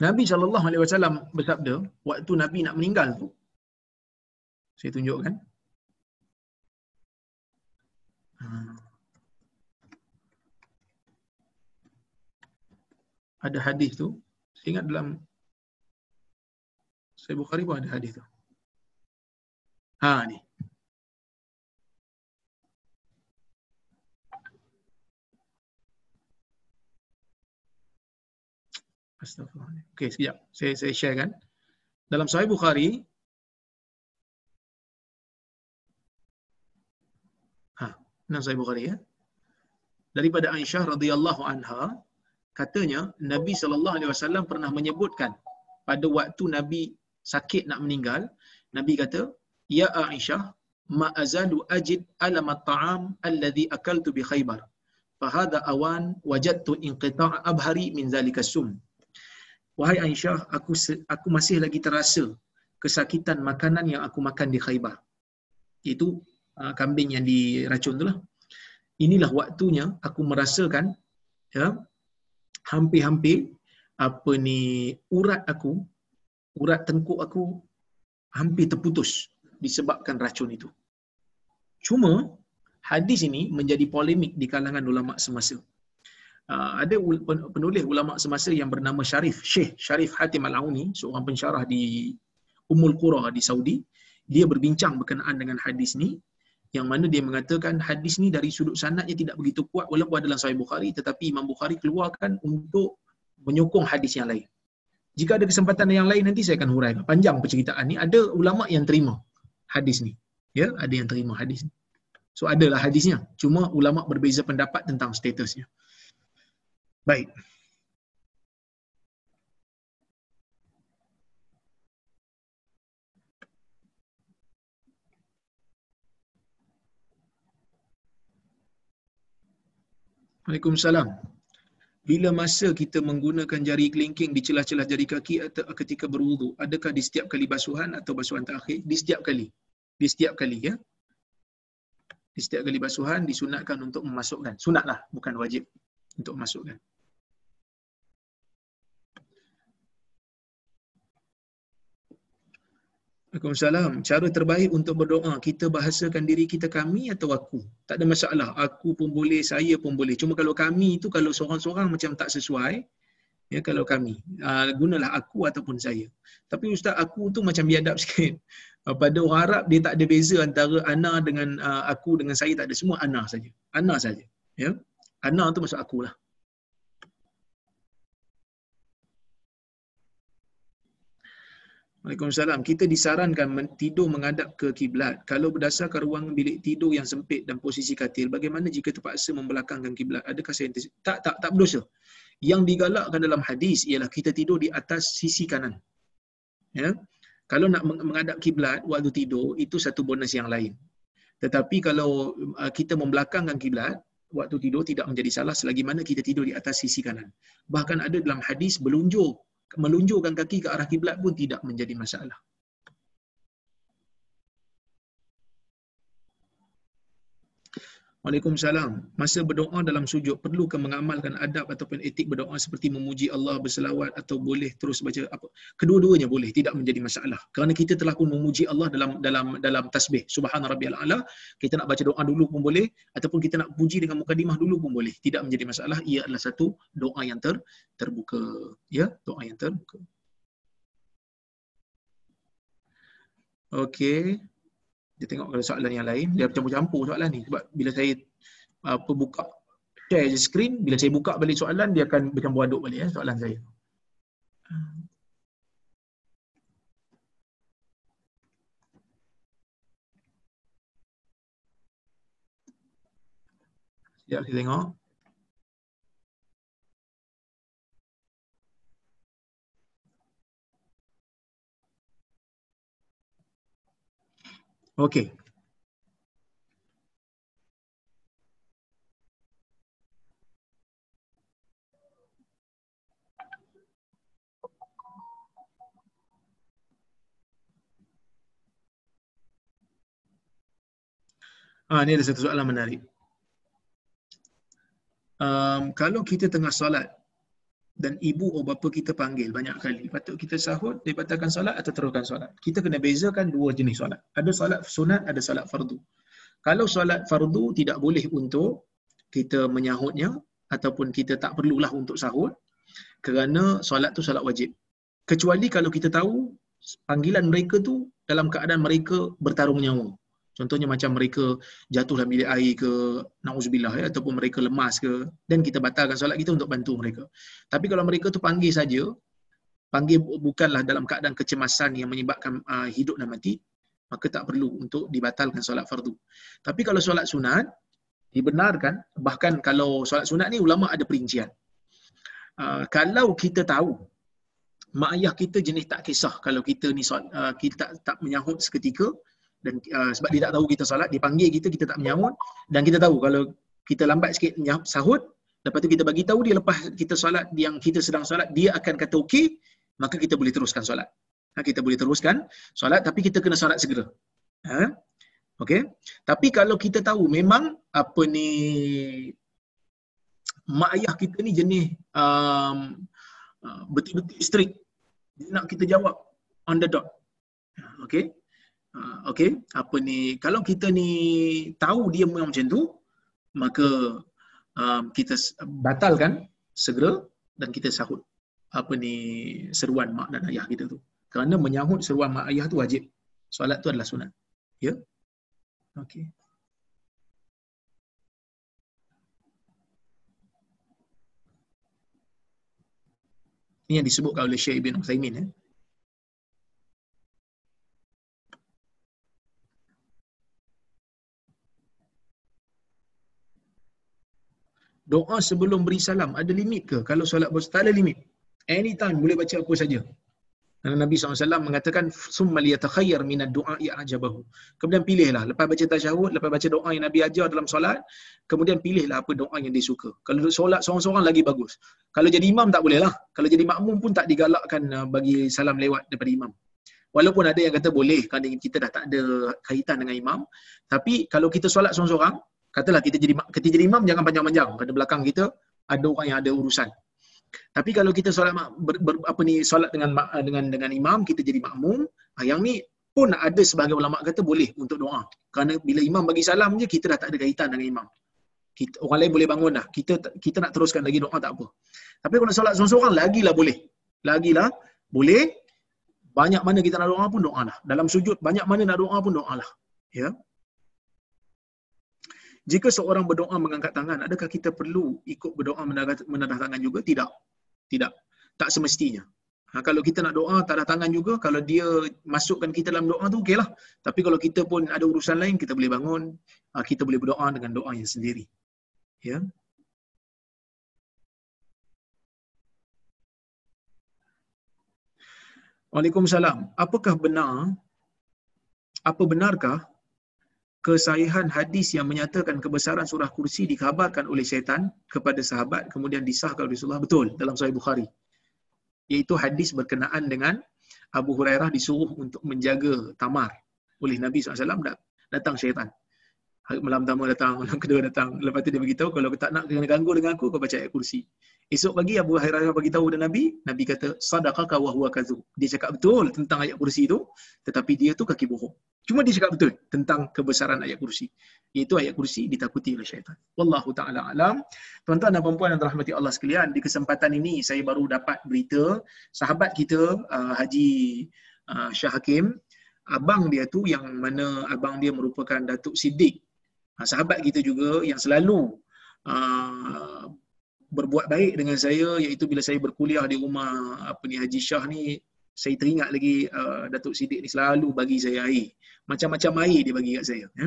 Nabi sallallahu alaihi wasallam bersabda waktu Nabi nak meninggal tu saya tunjukkan. Hmm. Ada hadis tu. Saya ingat dalam saya Bukhari pun ada hadis tu. Ha ni. Astagfirullah. Okey, sekejap. Saya saya share kan. Dalam Sahih Bukhari Ha, dalam Sahih Bukhari ya. Daripada Aisyah radhiyallahu anha, katanya Nabi sallallahu alaihi wasallam pernah menyebutkan pada waktu Nabi sakit nak meninggal Nabi kata ya Aisyah ma azalu ajid alam at-ta'am alladhi akaltu bi Khaybar. Fa hadha awan wajadtu inqita' abhari min zalika sum. Wahai Aisyah aku aku masih lagi terasa kesakitan makanan yang aku makan di Khaybar. Itu uh, kambing yang diracun itulah inilah waktunya aku merasakan ya hampir-hampir apa ni urat aku urat tengkuk aku hampir terputus disebabkan racun itu. Cuma hadis ini menjadi polemik di kalangan ulama semasa. Uh, ada penulis ulama semasa yang bernama Syarif Syekh Syarif Hatim Al-Auni seorang pensyarah di Ummul Qura di Saudi. Dia berbincang berkenaan dengan hadis ni yang mana dia mengatakan hadis ni dari sudut sanadnya tidak begitu kuat walaupun ada dalam Sahih Bukhari tetapi Imam Bukhari keluarkan untuk menyokong hadis yang lain. Jika ada kesempatan yang lain nanti saya akan huraikan. Panjang perceritaan ni ada ulama yang terima hadis ni. Ya, ada yang terima hadis ni. So adalah hadisnya. Cuma ulama berbeza pendapat tentang statusnya. Baik. Waalaikumsalam. Bila masa kita menggunakan jari kelingking di celah-celah jari kaki atau ketika berwudu, adakah di setiap kali basuhan atau basuhan terakhir? Di setiap kali. Di setiap kali ya. Di setiap kali basuhan disunatkan untuk memasukkan. Sunatlah, bukan wajib untuk memasukkan. Waalaikumsalam. Cara terbaik untuk berdoa, kita bahasakan diri kita kami atau aku. Tak ada masalah. Aku pun boleh, saya pun boleh. Cuma kalau kami itu kalau seorang-seorang macam tak sesuai, ya kalau kami, uh, gunalah aku ataupun saya. Tapi ustaz aku tu macam biadab sikit. Uh, pada orang Arab dia tak ada beza antara ana dengan uh, aku dengan saya tak ada semua ana saja. Ana saja. Ya. Ana tu maksud akulah. Waalaikumsalam. Kita disarankan tidur menghadap ke kiblat. Kalau berdasarkan ruang bilik tidur yang sempit dan posisi katil, bagaimana jika terpaksa membelakangkan kiblat? Adakah saya tak tak tak berdosa. Yang digalakkan dalam hadis ialah kita tidur di atas sisi kanan. Ya. Kalau nak menghadap kiblat waktu tidur itu satu bonus yang lain. Tetapi kalau uh, kita membelakangkan kiblat waktu tidur tidak menjadi salah selagi mana kita tidur di atas sisi kanan. Bahkan ada dalam hadis belunjuk melunjukkan kaki ke arah kiblat pun tidak menjadi masalah. Waalaikumsalam. Masa berdoa dalam sujud perlu ke mengamalkan adab ataupun etik berdoa seperti memuji Allah berselawat atau boleh terus baca apa? Kedua-duanya boleh, tidak menjadi masalah. Kerana kita telah pun memuji Allah dalam dalam dalam tasbih. Subhana rabbiyal a'la. Kita nak baca doa dulu pun boleh ataupun kita nak puji dengan mukadimah dulu pun boleh. Tidak menjadi masalah. Ia adalah satu doa yang ter, terbuka. Ya, doa yang terbuka. Okey dia tengok kalau soalan yang lain dia campur-campur soalan ni sebab bila saya apa buka share je screen bila saya buka balik soalan dia akan bercampur aduk balik eh, soalan saya Sekejap saya tengok. Okey. Ah, ini ada satu soalan menarik. Um, kalau kita tengah solat dan ibu atau bapa kita panggil banyak kali. Patut kita sahut, dibatalkan solat atau teruskan solat. Kita kena bezakan dua jenis solat. Ada solat sunat, ada solat fardu. Kalau solat fardu tidak boleh untuk kita menyahutnya ataupun kita tak perlulah untuk sahut kerana solat tu solat wajib. Kecuali kalau kita tahu panggilan mereka tu dalam keadaan mereka bertarung nyawa. Contohnya macam mereka jatuh dalam bilik air ke, na'uzubillah ya, ataupun mereka lemas ke, dan kita batalkan solat kita untuk bantu mereka. Tapi kalau mereka tu panggil saja, panggil bukanlah dalam keadaan kecemasan yang menyebabkan uh, hidup dan mati, maka tak perlu untuk dibatalkan solat fardu. Tapi kalau solat sunat, dibenarkan, bahkan kalau solat sunat ni ulama ada perincian. Uh, kalau kita tahu, mak ayah kita jenis tak kisah kalau kita ni solat, uh, kita tak, tak menyahut seketika, dan uh, sebab dia tak tahu kita solat dia panggil kita kita tak menyahut dan kita tahu kalau kita lambat sikit sahut lepas tu kita bagi tahu dia lepas kita solat yang kita sedang solat dia akan kata okey maka kita boleh teruskan solat ha, kita boleh teruskan solat tapi kita kena solat segera. Ha? okey? Tapi kalau kita tahu memang apa ni mak ayah kita ni jenis um, uh, betul-betul strict dia nak kita jawab on the dot. Okey? Ah, okay, apa ni kalau kita ni tahu dia memang macam tu maka um, kita batalkan segera dan kita sahut apa ni seruan mak dan ayah kita tu. Kerana menyahut seruan mak ayah tu wajib. Solat tu adalah sunat. Ya? Okey. Ini yang disebutkan oleh Syekh Ibn Uthaymin eh doa sebelum beri salam ada limit ke? Kalau solat bos tak ada limit. Anytime boleh baca apa saja. Karena Nabi SAW mengatakan summa liyatakhayyar min ad-du'a ya'jabahu. Kemudian pilihlah lepas baca tasyahud, lepas baca doa yang Nabi ajar dalam solat, kemudian pilihlah apa doa yang dia suka. Kalau solat seorang-seorang lagi bagus. Kalau jadi imam tak boleh lah. Kalau jadi makmum pun tak digalakkan uh, bagi salam lewat daripada imam. Walaupun ada yang kata boleh kerana kita dah tak ada kaitan dengan imam, tapi kalau kita solat seorang-seorang, katalah kita jadi kita jadi imam jangan panjang-panjang pada belakang kita ada orang yang ada urusan tapi kalau kita solat ber, ber, apa ni solat dengan dengan dengan imam kita jadi makmum ah, yang ni pun ada sebagai ulama kata boleh untuk doa. Kerana bila imam bagi salam je kita dah tak ada kaitan dengan imam. Kita, orang lain boleh bangun dah. Kita kita nak teruskan lagi doa tak apa. Tapi kalau solat seorang-seorang lagilah boleh. Lagilah boleh. Banyak mana kita nak doa pun doa lah. Dalam sujud banyak mana nak doa pun doa lah. Ya. Jika seorang berdoa mengangkat tangan, adakah kita perlu ikut berdoa menadah tangan juga? Tidak. Tidak. Tak semestinya. Ha, kalau kita nak doa, tak ada tangan juga. Kalau dia masukkan kita dalam doa tu, okeylah. Tapi kalau kita pun ada urusan lain, kita boleh bangun. Ha, kita boleh berdoa dengan doa yang sendiri. Ya. Waalaikumsalam. Apakah benar, apa benarkah kesahihan hadis yang menyatakan kebesaran surah kursi dikhabarkan oleh syaitan kepada sahabat kemudian disahkan oleh Rasulullah? Betul, dalam Sahih Bukhari iaitu hadis berkenaan dengan Abu Hurairah disuruh untuk menjaga tamar oleh Nabi SAW datang syaitan malam pertama datang, malam kedua datang. Lepas tu dia beritahu kalau tak nak kena ganggu dengan aku, kau baca ayat kursi. Esok pagi Abu Hurairah bagi tahu dan Nabi, Nabi kata sadaqaka wa huwa kazu. Dia cakap betul tentang ayat kursi itu, tetapi dia tu kaki bohong. Cuma dia cakap betul tentang kebesaran ayat kursi. Iaitu ayat kursi ditakuti oleh syaitan. Wallahu taala alam. Tuan-tuan dan puan-puan yang dirahmati Allah sekalian, di kesempatan ini saya baru dapat berita sahabat kita uh, Haji uh, Syah Hakim, abang dia tu yang mana abang dia merupakan Datuk Siddiq Ha, sahabat kita juga yang selalu uh, berbuat baik dengan saya iaitu bila saya berkuliah di rumah apa ni Haji Shah ni saya teringat lagi uh, Datuk Siddiq ni selalu bagi saya air. Macam-macam air dia bagi kat saya. Ya.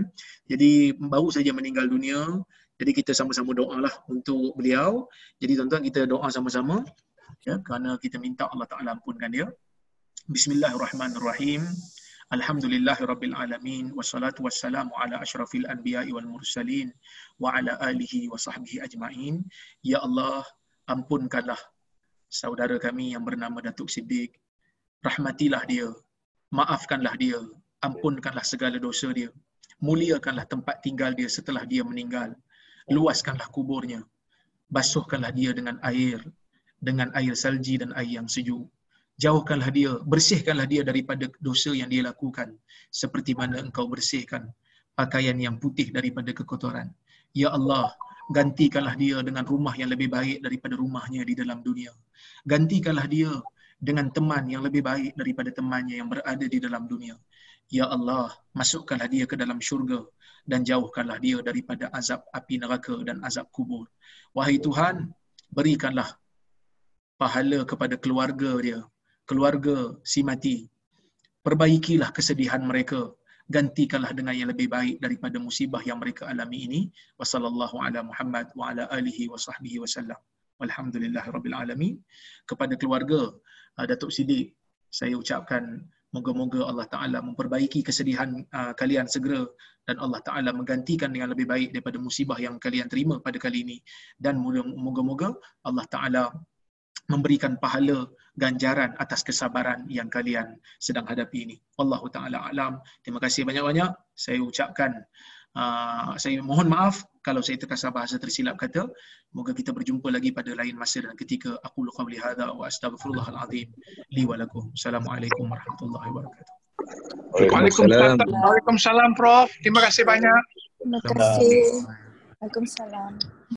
Jadi baru saja meninggal dunia. Jadi kita sama-sama doa lah untuk beliau. Jadi tuan-tuan kita doa sama-sama. Ya, kerana kita minta Allah Ta'ala ampunkan dia. Bismillahirrahmanirrahim. Alhamdulillahirabbil alamin wassalatu wassalamu ala asyrafil anbiya'i wal mursalin wa ala alihi wa sahbihi ajma'in. Ya Allah, ampunkanlah saudara kami yang bernama Datuk Siddiq. Rahmatilah dia, maafkanlah dia, ampunkanlah segala dosa dia. Muliakanlah tempat tinggal dia setelah dia meninggal. Luaskanlah kuburnya. Basuhkanlah dia dengan air, dengan air salji dan air yang sejuk jauhkanlah dia, bersihkanlah dia daripada dosa yang dia lakukan seperti mana engkau bersihkan pakaian yang putih daripada kekotoran. Ya Allah, gantikanlah dia dengan rumah yang lebih baik daripada rumahnya di dalam dunia. Gantikanlah dia dengan teman yang lebih baik daripada temannya yang berada di dalam dunia. Ya Allah, masukkanlah dia ke dalam syurga dan jauhkanlah dia daripada azab api neraka dan azab kubur. Wahai Tuhan, berikanlah pahala kepada keluarga dia, keluarga si mati. Perbaikilah kesedihan mereka. Gantikanlah dengan yang lebih baik daripada musibah yang mereka alami ini. Wassallallahu ala Muhammad wa ala alihi wa sahbihi wa sallam. Walhamdulillah Rabbil Alamin. Kepada keluarga uh, Datuk Siddiq, saya ucapkan moga-moga Allah Ta'ala memperbaiki kesedihan uh, kalian segera dan Allah Ta'ala menggantikan dengan lebih baik daripada musibah yang kalian terima pada kali ini. Dan moga-moga Allah Ta'ala memberikan pahala ganjaran atas kesabaran yang kalian sedang hadapi ini. Wallahu taala alam. Terima kasih banyak-banyak. Saya ucapkan uh, saya mohon maaf kalau saya terkasar bahasa tersilap kata. Moga kita berjumpa lagi pada lain masa dan ketika. Aku qauli hadza wa astaghfirullahal azim li wa lakum. Assalamualaikum warahmatullahi wabarakatuh. Waalaikumsalam. Waalaikumsalam Prof. Terima kasih banyak. Terima kasih. Waalaikumsalam.